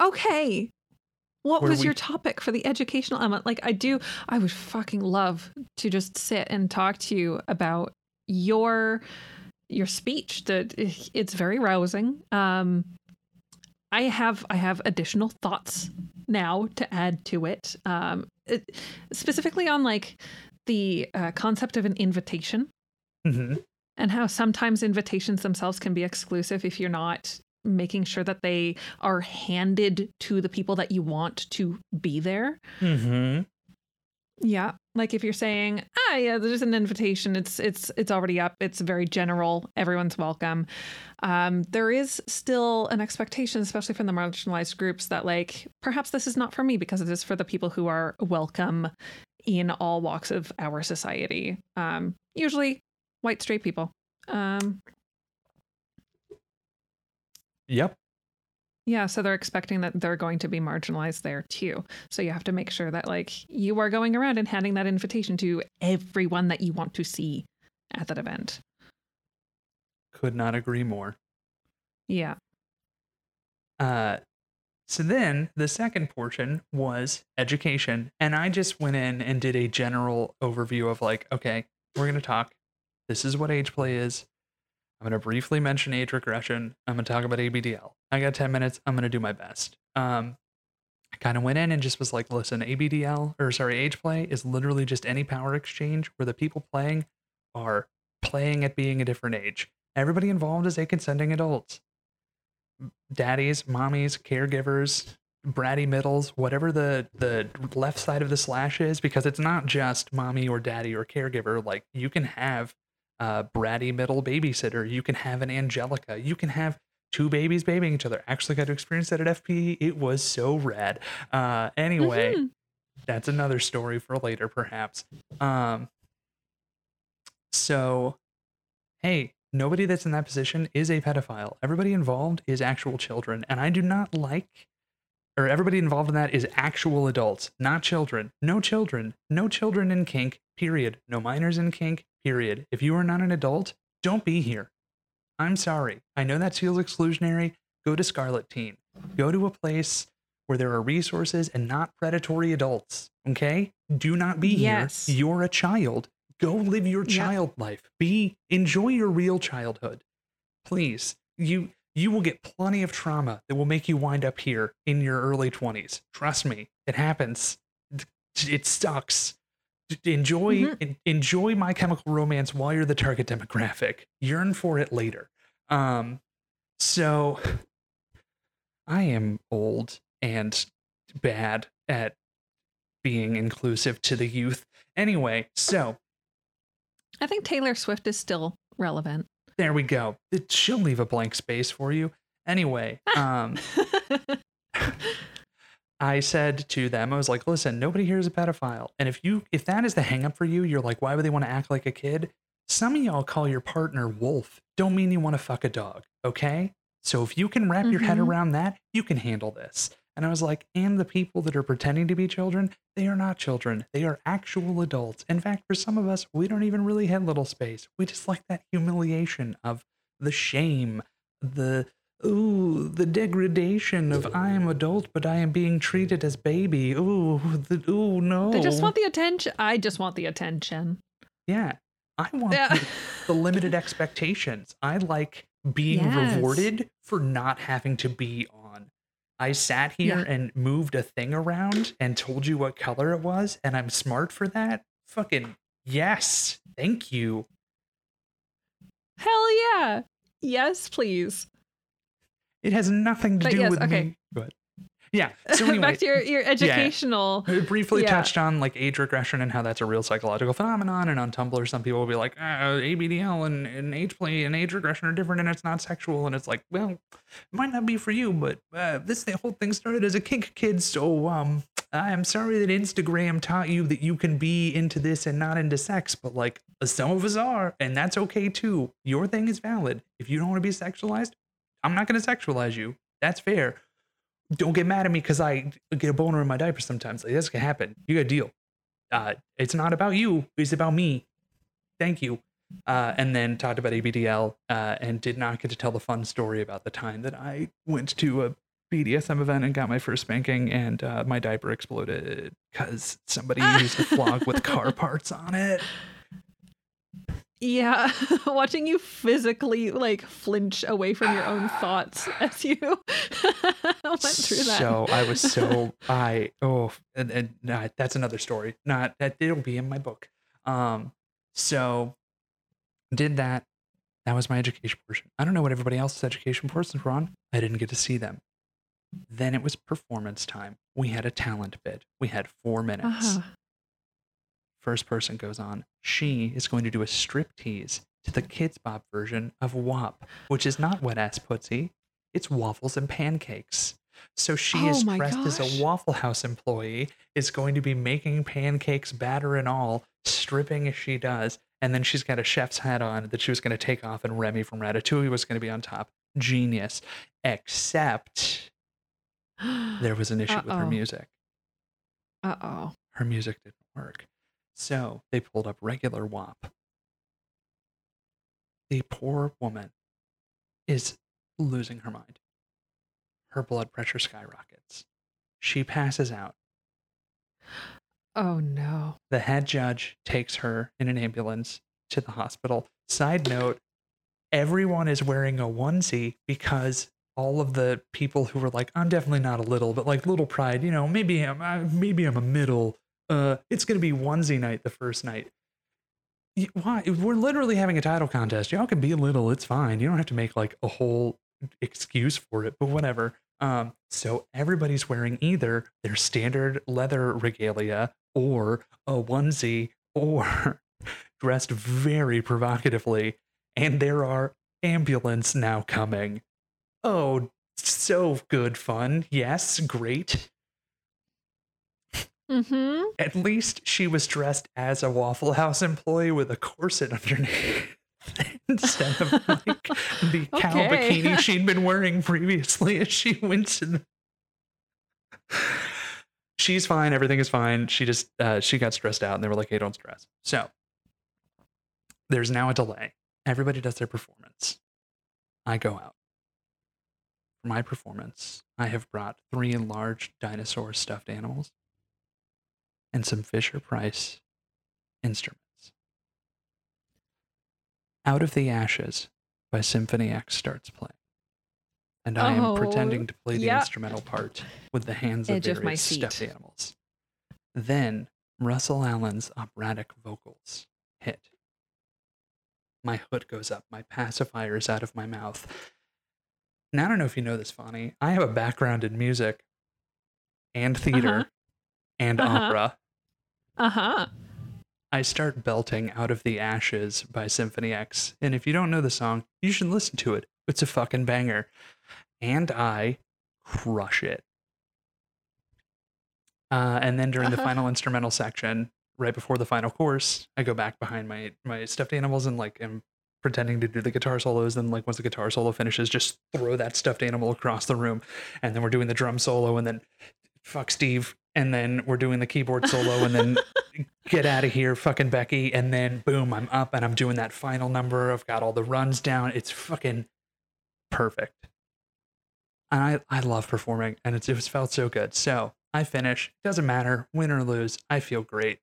Okay. What was we- your topic for the educational element? Like, I do, I would fucking love to just sit and talk to you about your your speech. That it's very rousing. Um, I have I have additional thoughts now to add to it. Um, it, specifically on like the uh, concept of an invitation hmm and how sometimes invitations themselves can be exclusive if you're not making sure that they are handed to the people that you want to be there. hmm Yeah. Like if you're saying, "Ah, yeah, there's an invitation. It's it's it's already up. It's very general. Everyone's welcome." Um, there is still an expectation, especially from the marginalized groups, that like perhaps this is not for me because it is for the people who are welcome in all walks of our society. Um, usually white straight people. Um, Yep. Yeah, so they're expecting that they're going to be marginalized there too. So you have to make sure that like you are going around and handing that invitation to everyone that you want to see at that event. Could not agree more. Yeah. Uh, so then the second portion was education. And I just went in and did a general overview of like, okay, we're going to talk. This is what age play is. I'm going to briefly mention age regression. I'm going to talk about ABDL. I got 10 minutes. I'm going to do my best. Um, I kind of went in and just was like, listen, ABDL, or sorry, age play is literally just any power exchange where the people playing are playing at being a different age. Everybody involved is a consenting adult daddies, mommies, caregivers, bratty middles, whatever the the left side of the slash is, because it's not just mommy or daddy or caregiver. Like you can have a bratty middle babysitter, you can have an Angelica, you can have two babies babying each other. Actually got to experience that at FP. It was so rad. Uh anyway, Mhm. that's another story for later, perhaps. Um so hey, nobody that's in that position is a pedophile. Everybody involved is actual children. And I do not like, or everybody involved in that is actual adults, not children. No children. No children in kink, period. No minors in kink, period. If you are not an adult, don't be here. I'm sorry. I know that feels exclusionary. Go to Scarleteen. Go to a place where there are resources and not predatory adults. Okay? Do not be Yes. here. You're a child. Go live your Yeah. child life. Be enjoy your real childhood. Please. You you will get plenty of trauma that will make you wind up here in your early 20s. Trust me. It happens. It sucks. Enjoy Mhm. en- enjoy my chemical romance while you're the target demographic. Yearn for it later. Um so I am old and bad at being inclusive to the youth. Anyway, so I think Taylor Swift is still relevant. there we go. It, she'll leave a blank space for you. Anyway, um, I said to them, I was like, listen, nobody here is a pedophile. And if you if that is the hang up for you, you're like, why would they want to act like a kid? Some of y'all call your partner wolf. Don't mean you want to fuck a dog, okay? So if you can wrap your head Mhm. around that, you can handle this. And I was like, and the people that are pretending to be children, they are not children. They are actual adults. In fact, for some of us, we don't even really have little space. We just like that humiliation of the shame, the ooh, the degradation of I am adult, but I am being treated as baby. Ooh, the, ooh, no. They just want the attention. I just want the attention. yeah. I want Yeah. the, the limited expectations. I like being Yes. rewarded for not having to be on. I sat here Yeah. and moved a thing around and told you what color it was, and I'm smart for that. Fucking yes. Thank you. Hell yeah. Yes, please. It has nothing to But do yes, with okay. me. But yeah. So anyway, Back to your, your educational. We briefly Yeah. touched on like age regression and how that's a real psychological phenomenon. And on Tumblr, some people will be like, uh, ABDL and, and age play and age regression are different and it's not sexual. And it's like, well, it might not be for you, but uh, this the whole thing started as a kink kid. So um, I am sorry that Instagram taught you that you can be into this and not into sex, but like some of us are, and that's okay too. Your thing is valid. If you don't want to be sexualized, I'm not going to sexualize you. That's fair don't get mad at me because I get a boner in my diaper sometimes. Like, this can happen. You got a deal. Uh, it's not about you. It's about me. Thank you. Uh, and then talked about ABDL uh, and did not get to tell the fun story about the time that I went to a BDSM event and got my first spanking and uh, my diaper exploded because somebody used a flog with car parts on it. Yeah, watching you physically like flinch away from your own thoughts as you went through that. So I was so I oh and, and nah, that's another story. Not that it'll be in my book. Um, so did that. That was my education portion. I don't know what everybody else's education portions were on. I didn't get to see them. Then it was performance time. We had a talent bid. We had four minutes. Uh-huh. First person goes on. She is going to do a strip tease to the Kidz Bop version of WAP, which is not wet ass pussy. It's waffles and pancakes. So she Oh is dressed as a Waffle House employee, is going to be making pancakes, batter and all, stripping as she does. And then she's got a chef's hat on that she was going to take off, and Remy from Ratatouille was going to be on top. Genius. Except there was an issue with her music Uh oh. her music didn't work. So they pulled up regular WAP. The poor woman is losing her mind. Her blood pressure skyrockets. She passes out. Oh no. The head judge takes her in an ambulance to the hospital. Side note everyone is wearing a onesie because all of the people who were like, I'm definitely not a little, but like little pride, you know, maybe I'm, uh, maybe I'm a middle. Uh, it's gonna be onesie night the first night. Why? We're literally having a title contest. Y'all can be a little. It's fine. You don't have to make like a whole excuse for it, but whatever. Um, so everybody's wearing either their standard leather regalia or a onesie or dressed very provocatively. And there are ambulance now coming. Oh, so good fun. Yes, great. Mm-hmm. At least she was dressed as a Waffle House employee with a corset underneath instead of like the cow Okay. bikini she'd been wearing previously as she went to the. She's fine. Everything is fine. She just uh, she got stressed out, and they were like, "Hey, don't stress." So there's now a delay. Everybody does their performance. I go out. For my performance, I have brought three large dinosaur stuffed animals and some Fisher Price instruments. Out of the Ashes by Symphony X starts playing. And I am Oh, pretending to play the yeah. instrumental part with the hands of Edge of various seat. stuffed animals. Then Russell Allen's operatic vocals hit. My hood goes up, my pacifier is out of my mouth. Now, I don't know if you know this, Fawny. I have a background in music and theater Uh-huh. and Uh-huh. opera. Uh-huh. I start belting Out of the Ashes by Symphony X. And if you don't know the song, you should listen to it. It's a fucking banger. And I crush it. Uh, and then during the Uh-huh. final instrumental section, right before the final chorus, I go back behind my my stuffed animals and like am pretending to do the guitar solos. Then like once the guitar solo finishes, just throw that stuffed animal across the room. And then we're doing the drum solo and then fuck Steve. And then we're doing the keyboard solo and then get out of here, fucking Becky. And then boom, I'm up and I'm doing that final number. I've got all the runs down. It's fucking perfect. And I, I love performing and it's, it felt so good. So I finish. Doesn't matter, win or lose. I feel great.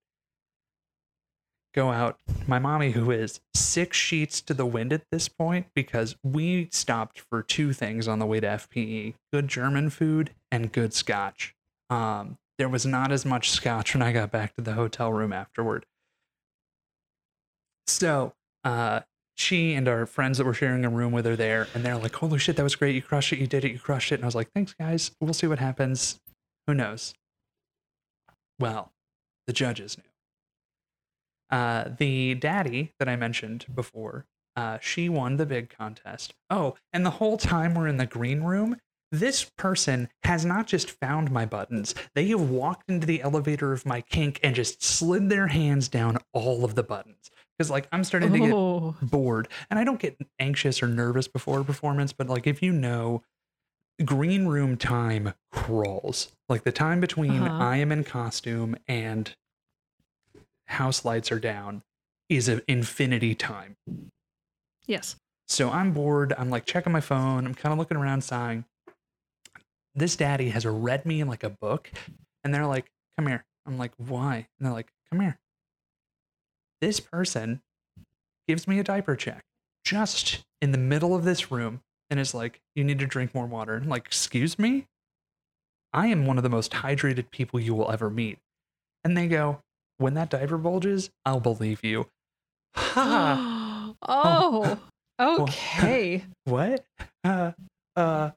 Go out. My mommy, who is six sheets to the wind at this point, because we stopped for two things on the way to FPE good German food and good scotch. Um, there was not as much scotch when I got back to the hotel room afterward. So, uh, she and our friends that were sharing a room with her there, and they're like, "Holy shit, that was great! You crushed it! You did it! You crushed it!" And I was like, "Thanks, guys. We'll see what happens. Who knows?" Well, the judges knew. Uh, the daddy that I mentioned before, uh, she won the big contest. Oh, and the whole time we're in the green room, this person has not just found my buttons, they have walked into the elevator of my kink and just slid their hands down all of the buttons. Because, like, I'm starting to get Oh. bored and I don't get anxious or nervous before a performance, but, like, if you know green room time crawls. Like the time between Uh-huh. I am in costume and house lights are down is an infinity time. Yes. So I'm bored. I'm like checking my phone. I'm kind of looking around, sighing. This daddy has read me in like a book, and they're like, "Come here." I'm like, "Why?" And they're like, "Come here." This person gives me a diaper check just in the middle of this room, and is like, "You need to drink more water." I'm like, "Excuse me." I am one of the most hydrated people you will ever meet. And they go, "When that diaper bulges, I'll believe you." Ha! oh. Okay. what? Uh, uh.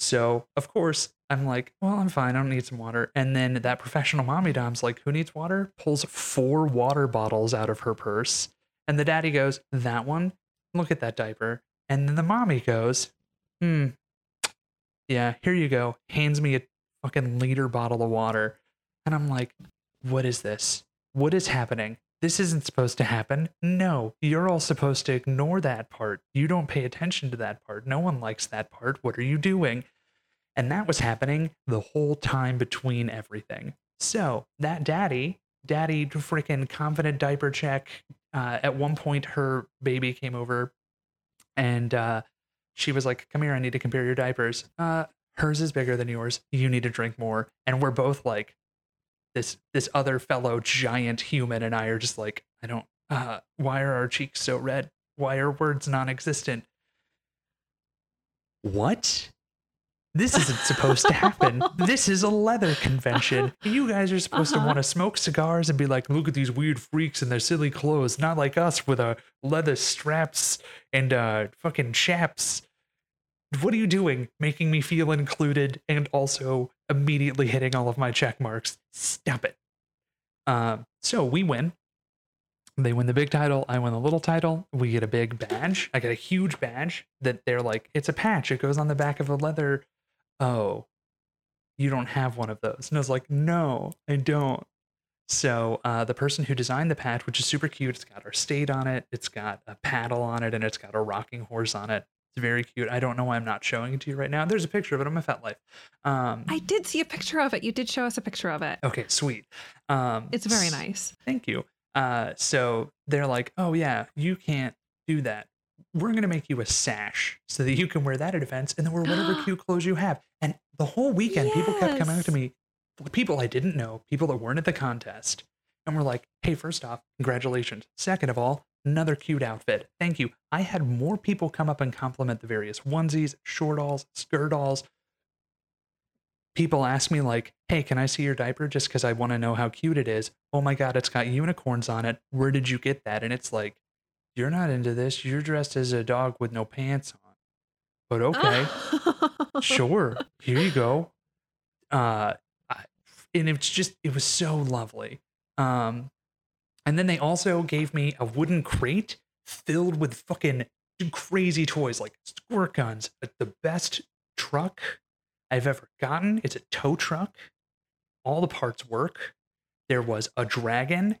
So of course I'm like, well, I'm fine. I don't need some water. And then that professional mommy dom's like, who needs water? Pulls four water bottles out of her purse, and the daddy goes, that one. Look at that diaper. And then the mommy goes, hmm. Yeah, here you go. Hands me a fucking liter bottle of water, and I'm like, what is this? What is happening? This isn't supposed to happen. No, you're all supposed to ignore that part. You don't pay attention to that part. No one likes that part. What are you doing? And that was happening the whole time between everything. So that daddy, daddy freaking confident diaper check. Uh, at one point, her baby came over and uh, she was like, Come here, I need to compare your diapers. Uh, hers is bigger than yours. You need to drink more. And we're both like, this this other fellow giant human and I are just like, I don't uh why are our cheeks so red? Why are words non-existent? What? This isn't supposed to happen. This is a leather convention. You guys are supposed to Uh-huh. want to smoke cigars and be like, look at these weird freaks in their silly clothes, not like us with our leather straps and uh fucking chaps. What are you doing? Making me feel included and also immediately hitting all of my check marks. Stop it. Um, so we win. They win the big title. I win the little title. We get a big badge. I get a huge badge that they're like, it's a patch. It goes on the back of a leather. Oh, you don't have one of those. And I was like, no, I don't. So uh, the person who designed the patch, which is super cute, it's got our state on it, it's got a paddle on it, and it's got a rocking horse on it. It's very cute. I don't know why I'm not showing it to you right now. There's a picture of it on my FetLife. Um, I did see a picture of it. You did show us a picture of it. okay, sweet. Um, It's very nice. Thank you. Uh, so they're like, oh yeah, you can't do that. We're gonna make you a sash so that you can wear that at events and then wear whatever cute clothes you have. And the whole weekend, people kept coming up to me, people I didn't know, people that weren't at the contest, and were like, hey, first off, congratulations. Second of all, another cute outfit. Thank you. I had more people come up and compliment the various onesies, shortalls, skirtalls. People ask me like, "Hey, can I see your diaper just because I want to know how cute it is?" Oh my god, it's got unicorns on it. Where did you get that? And it's like, you're not into this. You're dressed as a dog with no pants on. But okay, sure. Here you go. Uh, I, and it's just it was so lovely. Um, and then they also gave me a wooden crate filled with fucking crazy toys like squirt guns. The best truck I've ever gotten. It's a tow truck. All the parts work. There was a dragon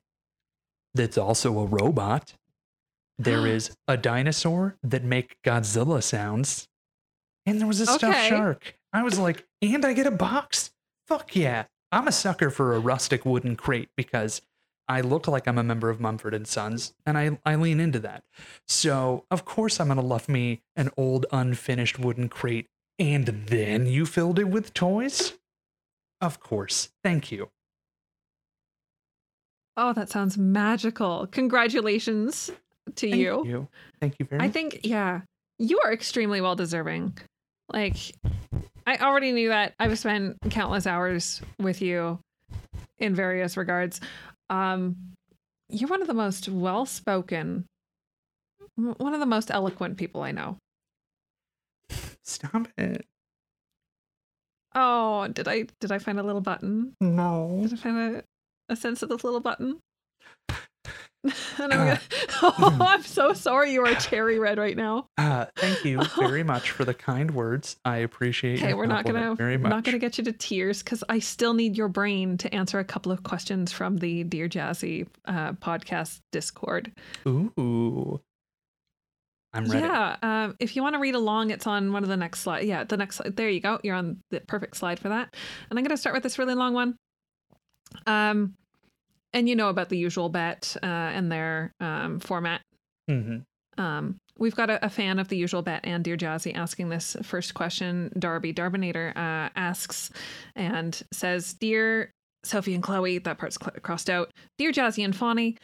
that's also a robot. There is a dinosaur that make Godzilla sounds. And there was a stuffed Okay. shark. I was like, and I get a box? Fuck yeah. I'm a sucker for a rustic wooden crate because I look like I'm a member of Mumford and Sons, and I, I lean into that. So of course I'm gonna love me an old unfinished wooden crate, and then you filled it with toys? Of course. Thank you. oh, that sounds magical. Congratulations to you. Thank you. you. Thank you very much. I much. think, yeah, you are extremely well deserving. Like, I already knew that. I've spent countless hours with you in various regards. Um, you're one of the most well spoken, one of the most eloquent people I know. Stop it. Oh, did I did I find a little button? No. Did I find a, a sense of this little button? and I'm, Uh, gonna, oh, I'm so sorry you are cherry red right now. Uh, thank you very much for the kind words. I appreciate it. Okay, we're not gonna very much. not gonna get you to tears because I still need your brain to answer a couple of questions from the Dear Jazzie uh, podcast Discord. Ooh. I'm ready. Yeah. Um, if you want to read along, it's on one of the next slide. Yeah, the next slide. There you go. You're on the perfect slide for that. And I'm going to start with this really long one. Um, and you know about the usual bet uh, and their um, format. hmm Um, we've got a, a fan of the usual bet and Dear Jazzie asking this first question. Darby Darbinator uh, asks and says, Dear Sophie and Chloe, that part's cl- crossed out. Dear Jazzie and Fawny,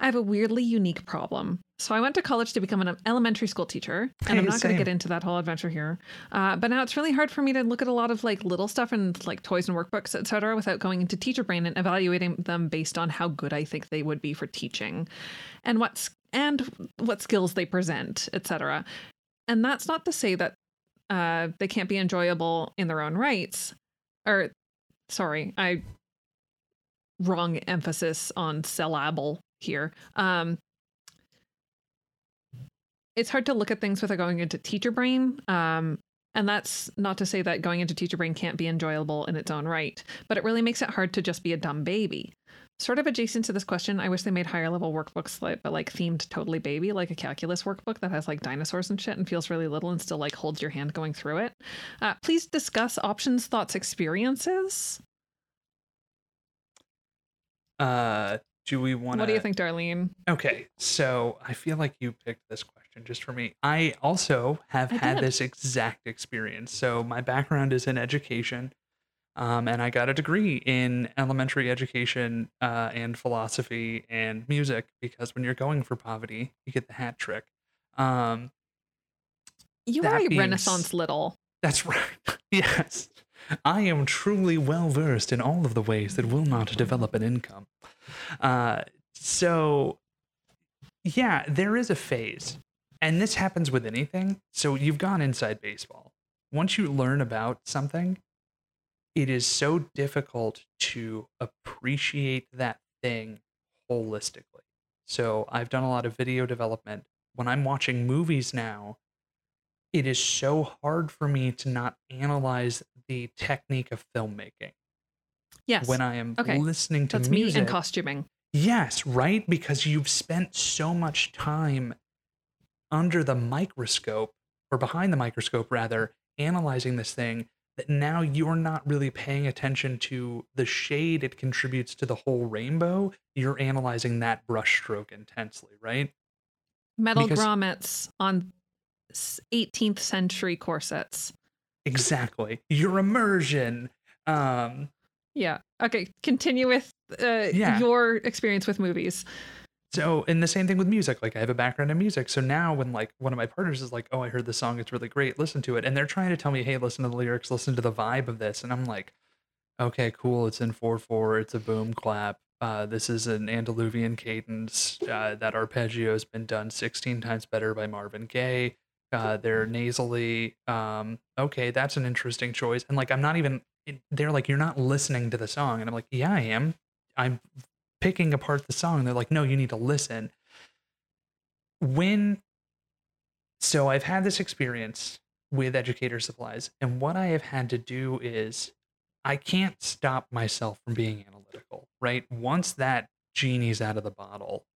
I have a weirdly unique problem. So I went to college to become an elementary school teacher, and I'm not going to get into that whole adventure here. Uh, but now it's really hard for me to look at a lot of like little stuff and like toys and workbooks, etc., without going into teacher brain and evaluating them based on how good I think they would be for teaching, and what's and what skills they present, etc. And that's not to say that uh, they can't be enjoyable in their own rights. Or, sorry, I wrong emphasis on syllable here. Um, it's hard to look at things without going into teacher brain. Um, and that's not to say that going into teacher brain can't be enjoyable in its own right, but it really makes it hard to just be a dumb baby. Sort of adjacent to this question, I wish they made higher level workbooks like, but like themed totally baby, like a calculus workbook that has like dinosaurs and shit and feels really little and still like holds your hand going through it. Uh, please discuss options, thoughts, experiences. Uh, do we want to? What do you think, Darlene? Okay, so I feel like you picked this question just for me. I also have I had did. this exact experience. So my background is in education, um, and I got a degree in elementary education uh, and philosophy and music because when you're going for poverty, you get the hat trick. Um, You are a Renaissance little. that's right. yes. I am truly well versed in all of the ways that will not develop an income. Uh, so, yeah, there is a phase, and this happens with anything. So, you've gone inside baseball. Once you learn about something, it is so difficult to appreciate that thing holistically. So, I've done a lot of video development. When I'm watching movies now, it is so hard for me to not analyze the technique of filmmaking Yes. when I am Okay. listening to That's music. me and costuming. Yes, right? Because you've spent so much time under the microscope, or behind the microscope, rather, analyzing this thing that now you're not really paying attention to the shade it contributes to the whole rainbow. You're analyzing that brushstroke intensely, right? Metal Because- grommets on 18th century corsets. Exactly. Your immersion. Um, Yeah. Okay. Continue with uh, Yeah. your experience with movies. So, and the same thing with music. Like, I have a background in music. So now, when like one of my partners is like, "Oh, I heard the song. It's really great. Listen to it," and they're trying to tell me, "Hey, listen to the lyrics. Listen to the vibe of this," and I'm like, "Okay, cool. It's in four four. It's a boom clap. Uh, this is an Andalusian cadence. Uh, that arpeggio has been done 16 times better by Marvin Gaye. Uh, they're nasally. Um, okay, that's an interesting choice. And like, I'm not even. They're like, you're not listening to the song, and I'm like, yeah, I am. I'm picking apart the song. They're like, no, you need to listen. When so I've had this experience with educator supplies, and what I have had to do is I can't stop myself from being analytical, right? Once that genie's out of the bottle,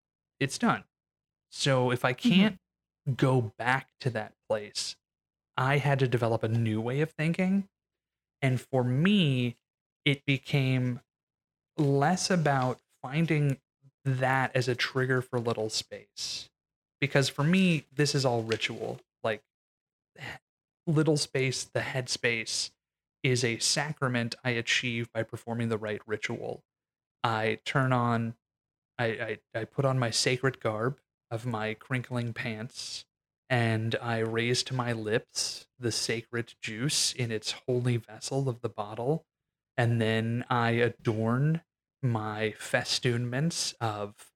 it's done. So if I can't go back to that place, I had to develop a new way of thinking. And for me, it became less about finding that as a trigger for little space. Because for me, this is all ritual. Like little space, the head space is a sacrament I achieve by performing the right ritual. I turn on, I, I, I put on my sacred garb of my crinkling pants, and I raise to my lips the sacred juice in its holy vessel of the bottle, and then I adorn my festoonments of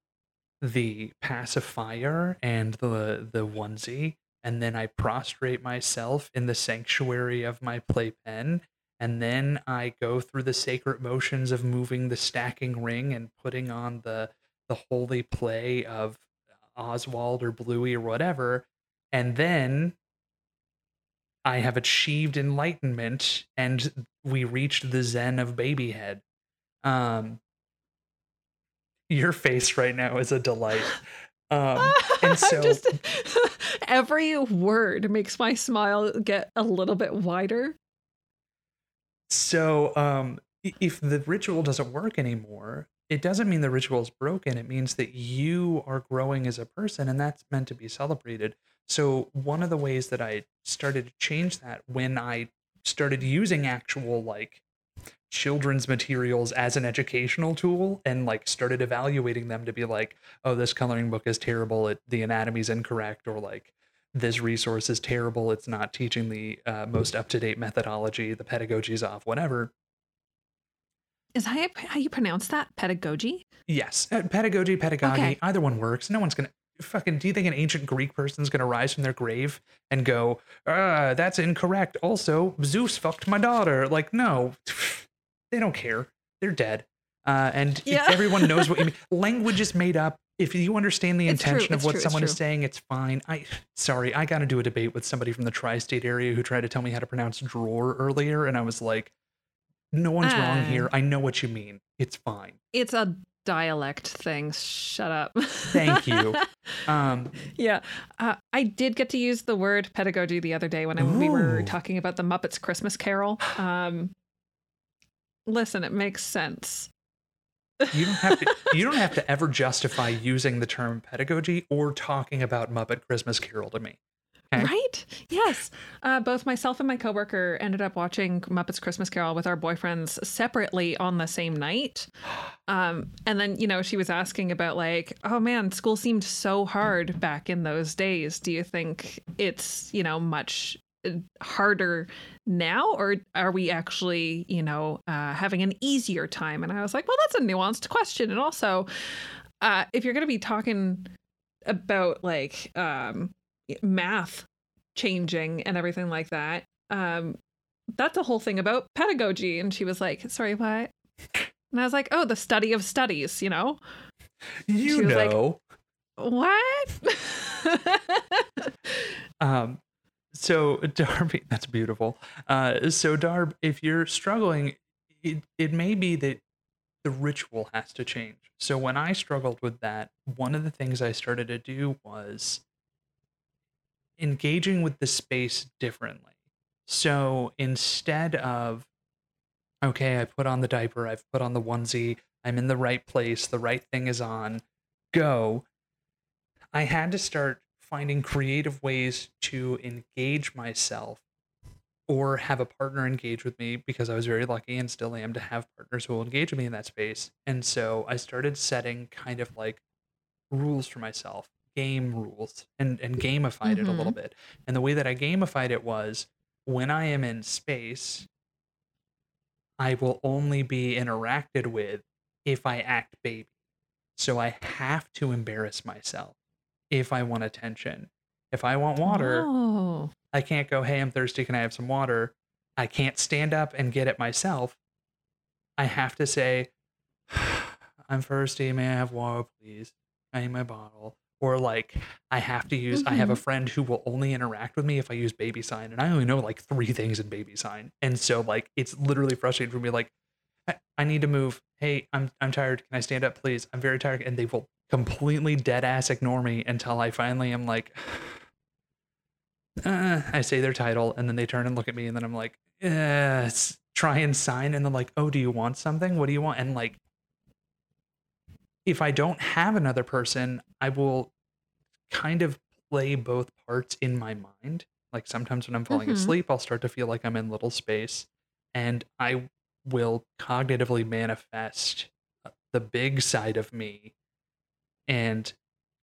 the pacifier and the the onesie and then I prostrate myself in the sanctuary of my playpen and then I go through the sacred motions of moving the stacking ring and putting on the the holy play of Oswald or Bluey or whatever and then I have achieved enlightenment and we reached the zen of babyhead um your face right now is a delight um and so just every word makes my smile get a little bit wider. So, um, if the ritual doesn't work anymore, it doesn't mean the ritual is broken. It means that you are growing as a person, and that's meant to be celebrated. So, one of the ways that I started to change that when I started using actual like children's materials as an educational tool and like started evaluating them to be like, oh, this coloring book is terrible. It, the anatomy's incorrect, or like this resource is terrible. It's not teaching the uh, most up to date methodology. The pedagogy's off, whatever. Is that how you pronounce that? Pedagogy? Yes, uh, pedagogy, pedagogy, Okay. either one works. No one's gonna fucking. Do you think an ancient Greek person's gonna rise from their grave and go, "Ah, that's incorrect." Also, Zeus fucked my daughter. Like, no, they don't care. They're dead. Uh, and Yeah. everyone knows what you mean. Language is made up. If you understand the It's true, intention of what true, someone is saying, it's fine. I sorry, I got to do a debate with somebody from the tri-state area who tried to tell me how to pronounce drawer earlier, and I was like, "No one's wrong Ah. here. I know what you mean. It's fine." It's a dialect thing. Shut up. Thank you. Um, yeah. Uh, I did get to use the word pedagogy the other day when I, we were talking about the Muppets Christmas Carol. Um, listen, it makes sense. you don't have to you don't have to ever justify using the term pedagogy or talking about Muppet Christmas Carol to me. Okay. Right? Yes. Uh, both myself and my coworker ended up watching Muppets Christmas Carol with our boyfriends separately on the same night. Um, and then, you know, she was asking about, like, oh man, school seemed so hard back in those days. Do you think it's, you know, much uh, harder now? Or are we actually, you know, uh, having an easier time? And I was like, well, that's a nuanced question. And also, uh, if you're going to be talking about, like, um, math changing and everything like that. Um, that's a whole thing about pedagogy. And she was like, sorry, what? And I was like, oh, the study of studies, you know? You was like- know. What? um so Darby, that's beautiful. Uh so Darb, if you're struggling, it, it may be that the ritual has to change. So when I struggled with that, one of the things I started to do was engaging with the space differently. So instead of, okay, I put on the diaper, I've put on the onesie, I'm in the right place, the right thing is on, go, I had to start finding creative ways to engage myself or have a partner engage with me because I was very lucky and still am to have partners who will engage with me in that space. And so I started setting kind of like rules for myself, game rules, and, and gamified it a little mm-hmm. bit. And the way that I gamified it was when I am in space, I will only be interacted with if I act baby. So I have to embarrass myself if I want attention. If I want water, Oh. I can't go, hey, I'm thirsty. Can I have some water? I can't stand up and get it myself. I have to say, I'm thirsty. May I have water, please? I need my bottle. Or like, I have to use, I have a friend who will only interact with me if I use baby sign. And I only know like three things in baby sign. And so, like, it's literally frustrating for me. Like, I, I need to move. Hey, I'm, I'm tired. Can I stand up, please? I'm very tired. And they will completely dead ass ignore me until I finally am like, uh, I say their title, and then they turn and look at me, and then I'm like, s- try and sign, and then like, oh, do you want something? What do you want? And like, if I don't have another person, I will kind of play both parts in my mind. Like sometimes when I'm falling Mhm. asleep, I'll start to feel like I'm in little space, and I will cognitively manifest uh, the big side of me and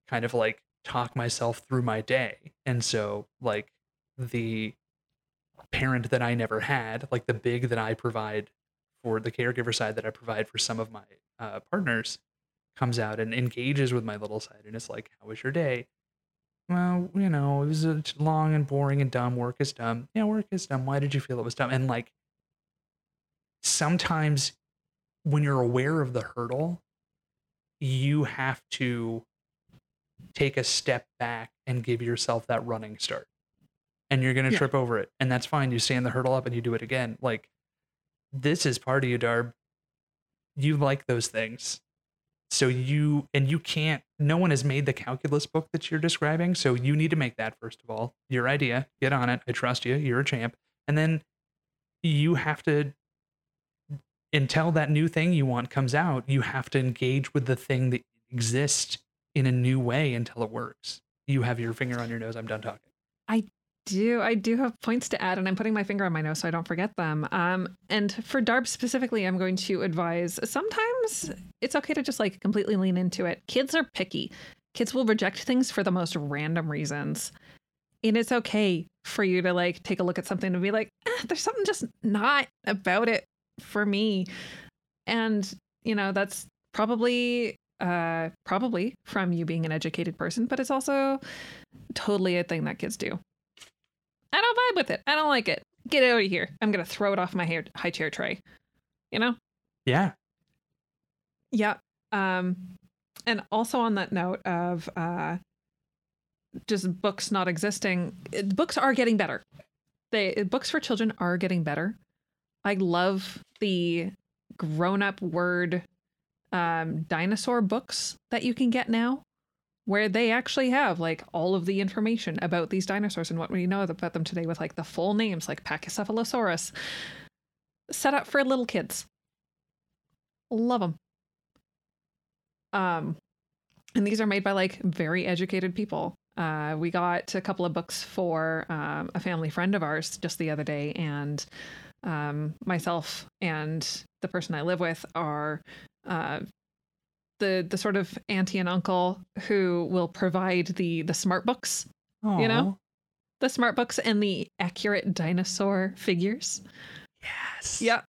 kind of like talk myself through my day. And so, like, the parent that I never had, like the big that I provide for the caregiver side that I provide for some of my uh, partners, comes out and engages with my little side. And it's like, How was your day? Well, you know, it was uh, long and boring and dumb. Work is dumb. Yeah, work is dumb. Why did you feel it was dumb? And like, sometimes when you're aware of the hurdle, you have to take a step back and give yourself that running start. And you're going to Yeah. trip over it. And that's fine. You stand the hurdle up and you do it again. Like, this is part of you, Darb. You like those things. So you and you can't. No one has made the calculus book that you're describing. So you need to make that first of all. Your idea. Get on it. I trust you. You're a champ. And then you have to until that new thing you want comes out, you have to engage with the thing that exists in a new way until it works. You have your finger on your nose. I'm done talking. Do I do have points to add, and I'm putting my finger on my nose so I don't forget them. Um, and for DARB specifically, I'm going to advise sometimes it's okay to just like completely lean into it. Kids are picky. Kids will reject things for the most random reasons. And it's okay for you to like take a look at something and be like, eh, there's something just not about it for me. And, you know, that's probably uh probably from you being an educated person, but it's also totally a thing that kids do. I don't vibe with it. I don't like it. Get out of here. I'm gonna throw it off my hair, high chair tray. You know? Yeah. Yeah. Um, and also on that note of uh, just books not existing, it- books are getting better. They books for children are getting better. I love the grown-up word um, dinosaur books that you can get now, where they actually have like all of the information about these dinosaurs and what we know about them today, with like the full names, like Pachycephalosaurus, set up for little kids. Love them. Um, and these are made by like very educated people. Uh, we got a couple of books for um, a family friend of ours just the other day, and um, myself and the person I live with are uh, the the sort of auntie and uncle who will provide the the smart books, You know? The smart books, and the accurate dinosaur figures. Yes. Yeah.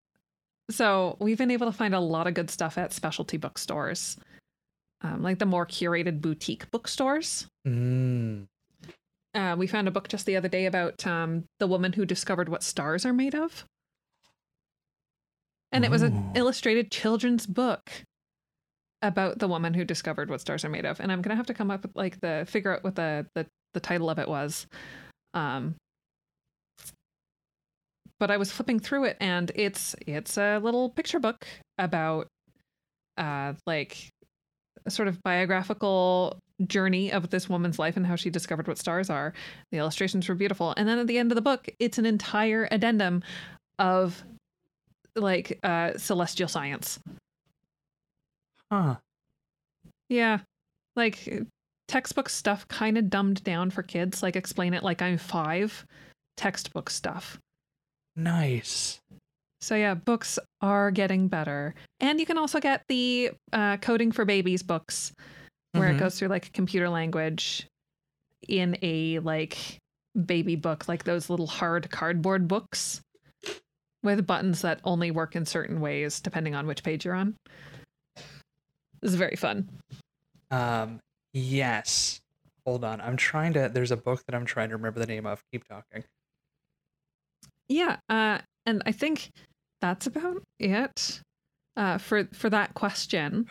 So we've been able to find a lot of good stuff at specialty bookstores, um, like the more curated boutique bookstores. Mm. Uh, we found a book just the other day about um, the woman who discovered what stars are made of. And it was an Ooh. illustrated children's book about the woman who discovered what stars are made of. And I'm gonna have to come up with like the figure out what the the, the title of it was. Um, but I was flipping through it, and it's it's a little picture book about uh like a sort of biographical journey of this woman's life and how she discovered what stars are. The illustrations were beautiful. And then at the end of the book, it's an entire addendum of like uh celestial science. Huh. Yeah. Like textbook stuff kind of dumbed down for kids, like explain it like I'm 5 textbook stuff. Nice. So yeah, books are getting better. And you can also get the uh, coding for babies books where Mhm. it goes through like computer language in a like baby book, like those little hard cardboard books with buttons that only work in certain ways depending on which page you're on. This is very fun. Um. Yes. Hold on. I'm trying to. There's a book that I'm trying to remember the name of. Keep talking. Yeah, uh, and I think that's about it uh, for for that question.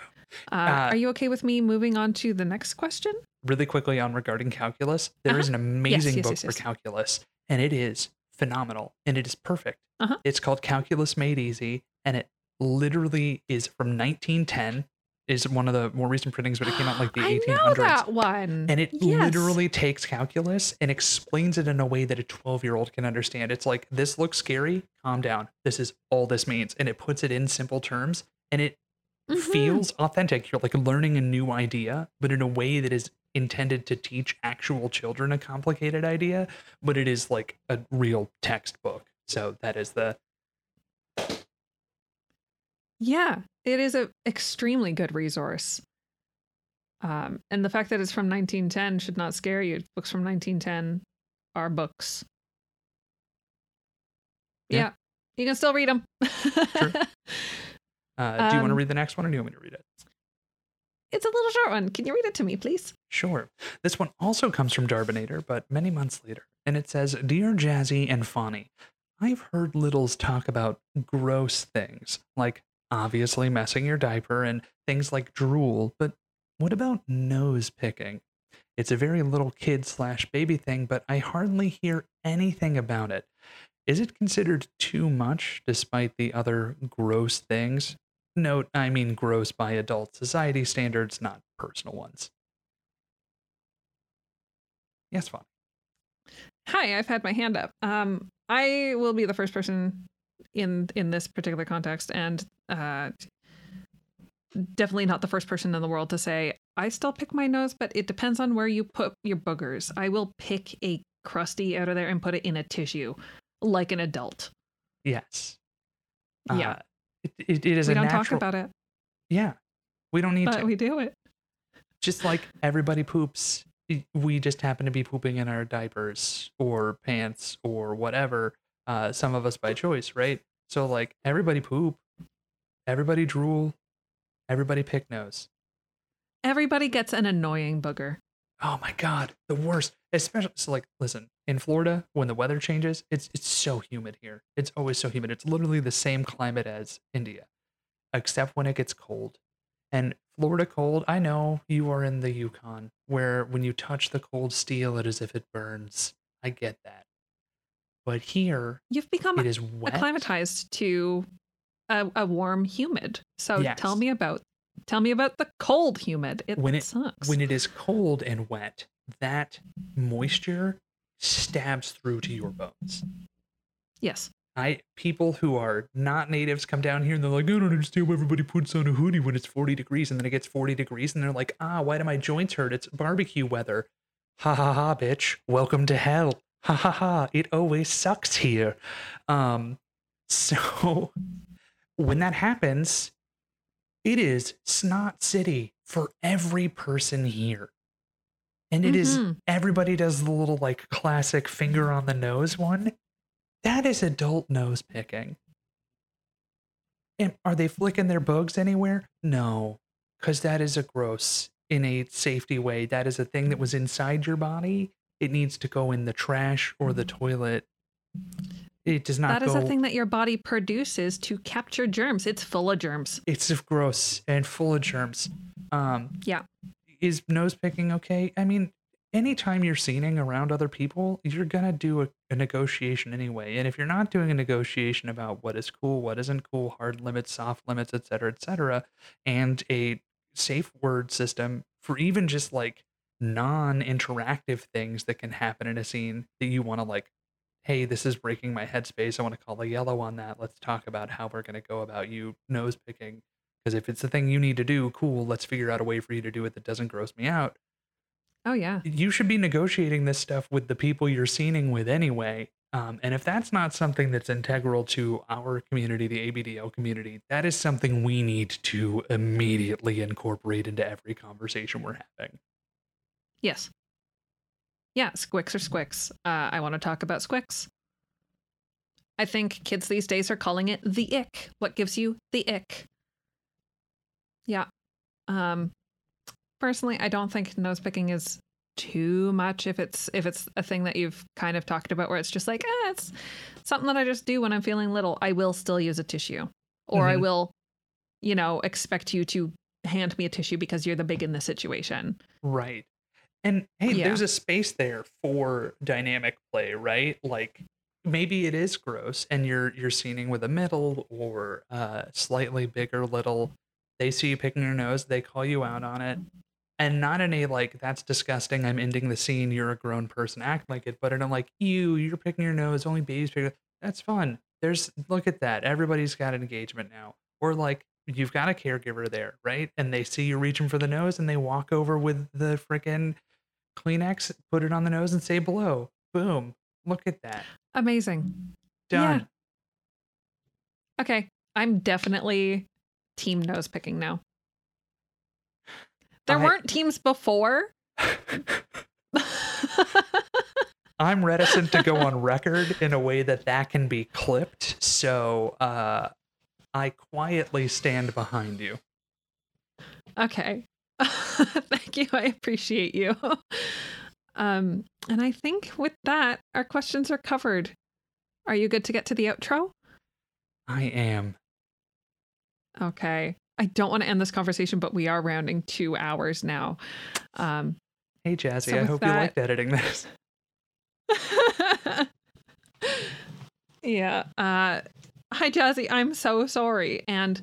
Uh, Uh, are you okay with me moving on to the next question? Really quickly on regarding calculus, there is Uh-huh. an amazing yes, book yes, for yes. calculus, and it is phenomenal, and it is perfect. Uh-huh. It's called Calculus Made Easy, and it literally is from 1910. Is one of the more recent printings, but it came out like the I 1800s. know that one. And it Yes. literally takes calculus and explains it in a way that a 12 year old can understand. It's like, this looks scary. Calm down. This is all this means. And it puts it in simple terms and it Mhm. feels authentic. You're like learning a new idea, but in a way that is intended to teach actual children a complicated idea, but it is like a real textbook. So that is the Yeah, it is a extremely good resource. Um, and the fact that it's from 1910 should not scare you. Books from 1910 are books. Yeah. Yeah, you can still read them. Uh, do you want to Um, read the next one or do you want me to read it? it's a little short one. Can you read it to me, please? Sure. This one also comes from Darbinator, but many months later. And it says Dear Jazzie and Fawny, I've heard littles talk about gross things, like obviously messing your diaper and things like drool, but what about nose picking? It's a very little kid slash baby thing, but I hardly hear anything about it. Is it considered too much despite the other gross things? Note, I mean gross by adult society standards, not personal ones. Yes, fun. Hi, I've had my hand up. Um, I will be the first person in in this particular context, and uh, definitely not the first person in the world to say I still pick my nose, but it depends on where you put your boogers. I will pick a crusty out of there and put it in a tissue, like an adult. Yes. Yeah. Uh, it, it, it is we a don't natural. talk about it, yeah. We don't need but to. we do it. just like everybody poops we just happen to be pooping in our diapers or pants or whatever uh some of us by choice right? So like everybody poop everybody drool everybody pick nose. Everybody gets an annoying booger. oh my god the worst especially so like listen in florida when the weather changes it's it's so humid here. It's always so humid. It's literally the same climate as india except when it gets cold. And florida cold i know you are in the yukon where when you touch the cold steel it is if it burns. I get that but here You've become it is wet acclimatized to a, a warm humid. So Yes. tell me about tell me about the cold humid. It, When it- sucks. when it is cold and wet that moisture stabs through to your bones yes. I people who are not natives come down here and they're like, I don't understand why everybody puts on a hoodie when it's 40 degrees and then it gets 40 degrees and they're like, ah, why do my joints hurt? It's barbecue weather. Ha ha ha, bitch. Welcome to hell. Ha ha ha. It always sucks here. Um, so when that happens, it is snot city for every person here. And it is Mhm. everybody does the little like classic finger on the nose one. That is adult nose picking. And are they flicking their bugs anywhere? No, because that is a gross, innate safety way. That is a thing that was inside your body. It needs to go in the trash or the toilet. It does not That is go. a thing that your body produces to capture germs. It's full of germs. It's gross and full of germs. Um, Yeah. is nose picking okay? I mean, anytime you're scening around other people, you're gonna do a, a negotiation anyway. And if you're not doing a negotiation about what is cool, what isn't cool, hard limits, soft limits, et cetera, et cetera, and a safe word system for even just like non-interactive things that can happen in a scene that you want to like hey this is breaking my headspace i want to call a yellow on that let's talk about how we're going to go about you nose picking because if it's the thing you need to do cool let's figure out a way for you to do it that doesn't gross me out Oh yeah. you should be negotiating this stuff with the people you're scening with anyway. Um, and if that's not something that's integral to our community, the ABDL community, that is something we need to immediately incorporate into every conversation we're having. Yes. Yeah, squicks or squicks. Uh, I want to talk about squicks. I think kids these days are calling it the ick. What gives you the ick? Yeah. Um personally, I don't think nose picking is too much if it's if it's a thing that you've kind of talked about where it's just like, ah, it's something that I just do when I'm feeling little. I will still use a tissue. Or I Mhm. will, you know, expect you to hand me a tissue because you're the big in the situation. Right. And hey, Yeah. there's a space there for dynamic play, right? Like maybe it is gross and you're you're scening with a middle or uh slightly bigger little. They see you picking your nose, they call you out on it. And not in a like, that's disgusting, I'm ending the scene, you're a grown person, act like it, but in a like, you, you're picking your nose, only babies pick. That's fun. There's look at that. Everybody's got an engagement now. Or like you've got a caregiver there, right? And they see you reaching for the nose and they walk over with the freaking Kleenex, put it on the nose and say blow. Boom. Look at that. Amazing. Done. Okay, I'm definitely team nose picking now. There I- weren't teams before. I'm reticent to go on record in a way that that can be clipped. So uh, I quietly stand behind you. okay. Thank you. I appreciate you. Um, and I think with that, our questions are covered. Are you good to get to the outro? I am. Okay. I don't want to end this conversation, but we are rounding two hours now. Um, Hey, Jazzie, So I hope you liked editing this. yeah. Uh, hi, Jazzie. I'm so sorry. And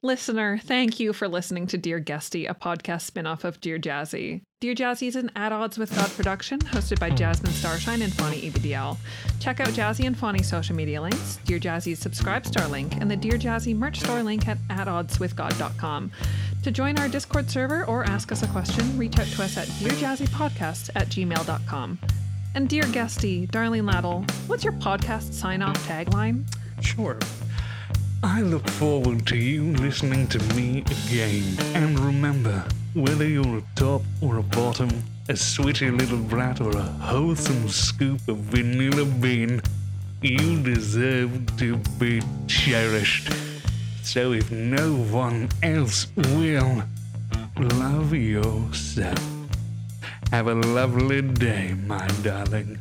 Listener, thank you for listening to Dear Guestie, a podcast spin off of Dear Jazzie. Dear Jazzie is an At Odds with God production hosted by Jasmine Starshine and Fawny ABDL. Check out Jazzie and Fawny's social media links, Dear Jazzie's subscribe star link, and the Dear Jazzie merch store link at atoddswithgod.com. To join our Discord server or ask us a question, reach out to us at dearjazziepodcast at gmail.com. And Dear Guestie, Darlene Lattle, what's your podcast sign off tagline? Sure. I look forward to you listening to me again. And remember, whether you're a top or a bottom, a switchy little brat or a wholesome scoop of vanilla bean, you deserve to be cherished. So if no one else will, love yourself. Have a lovely day, my darling.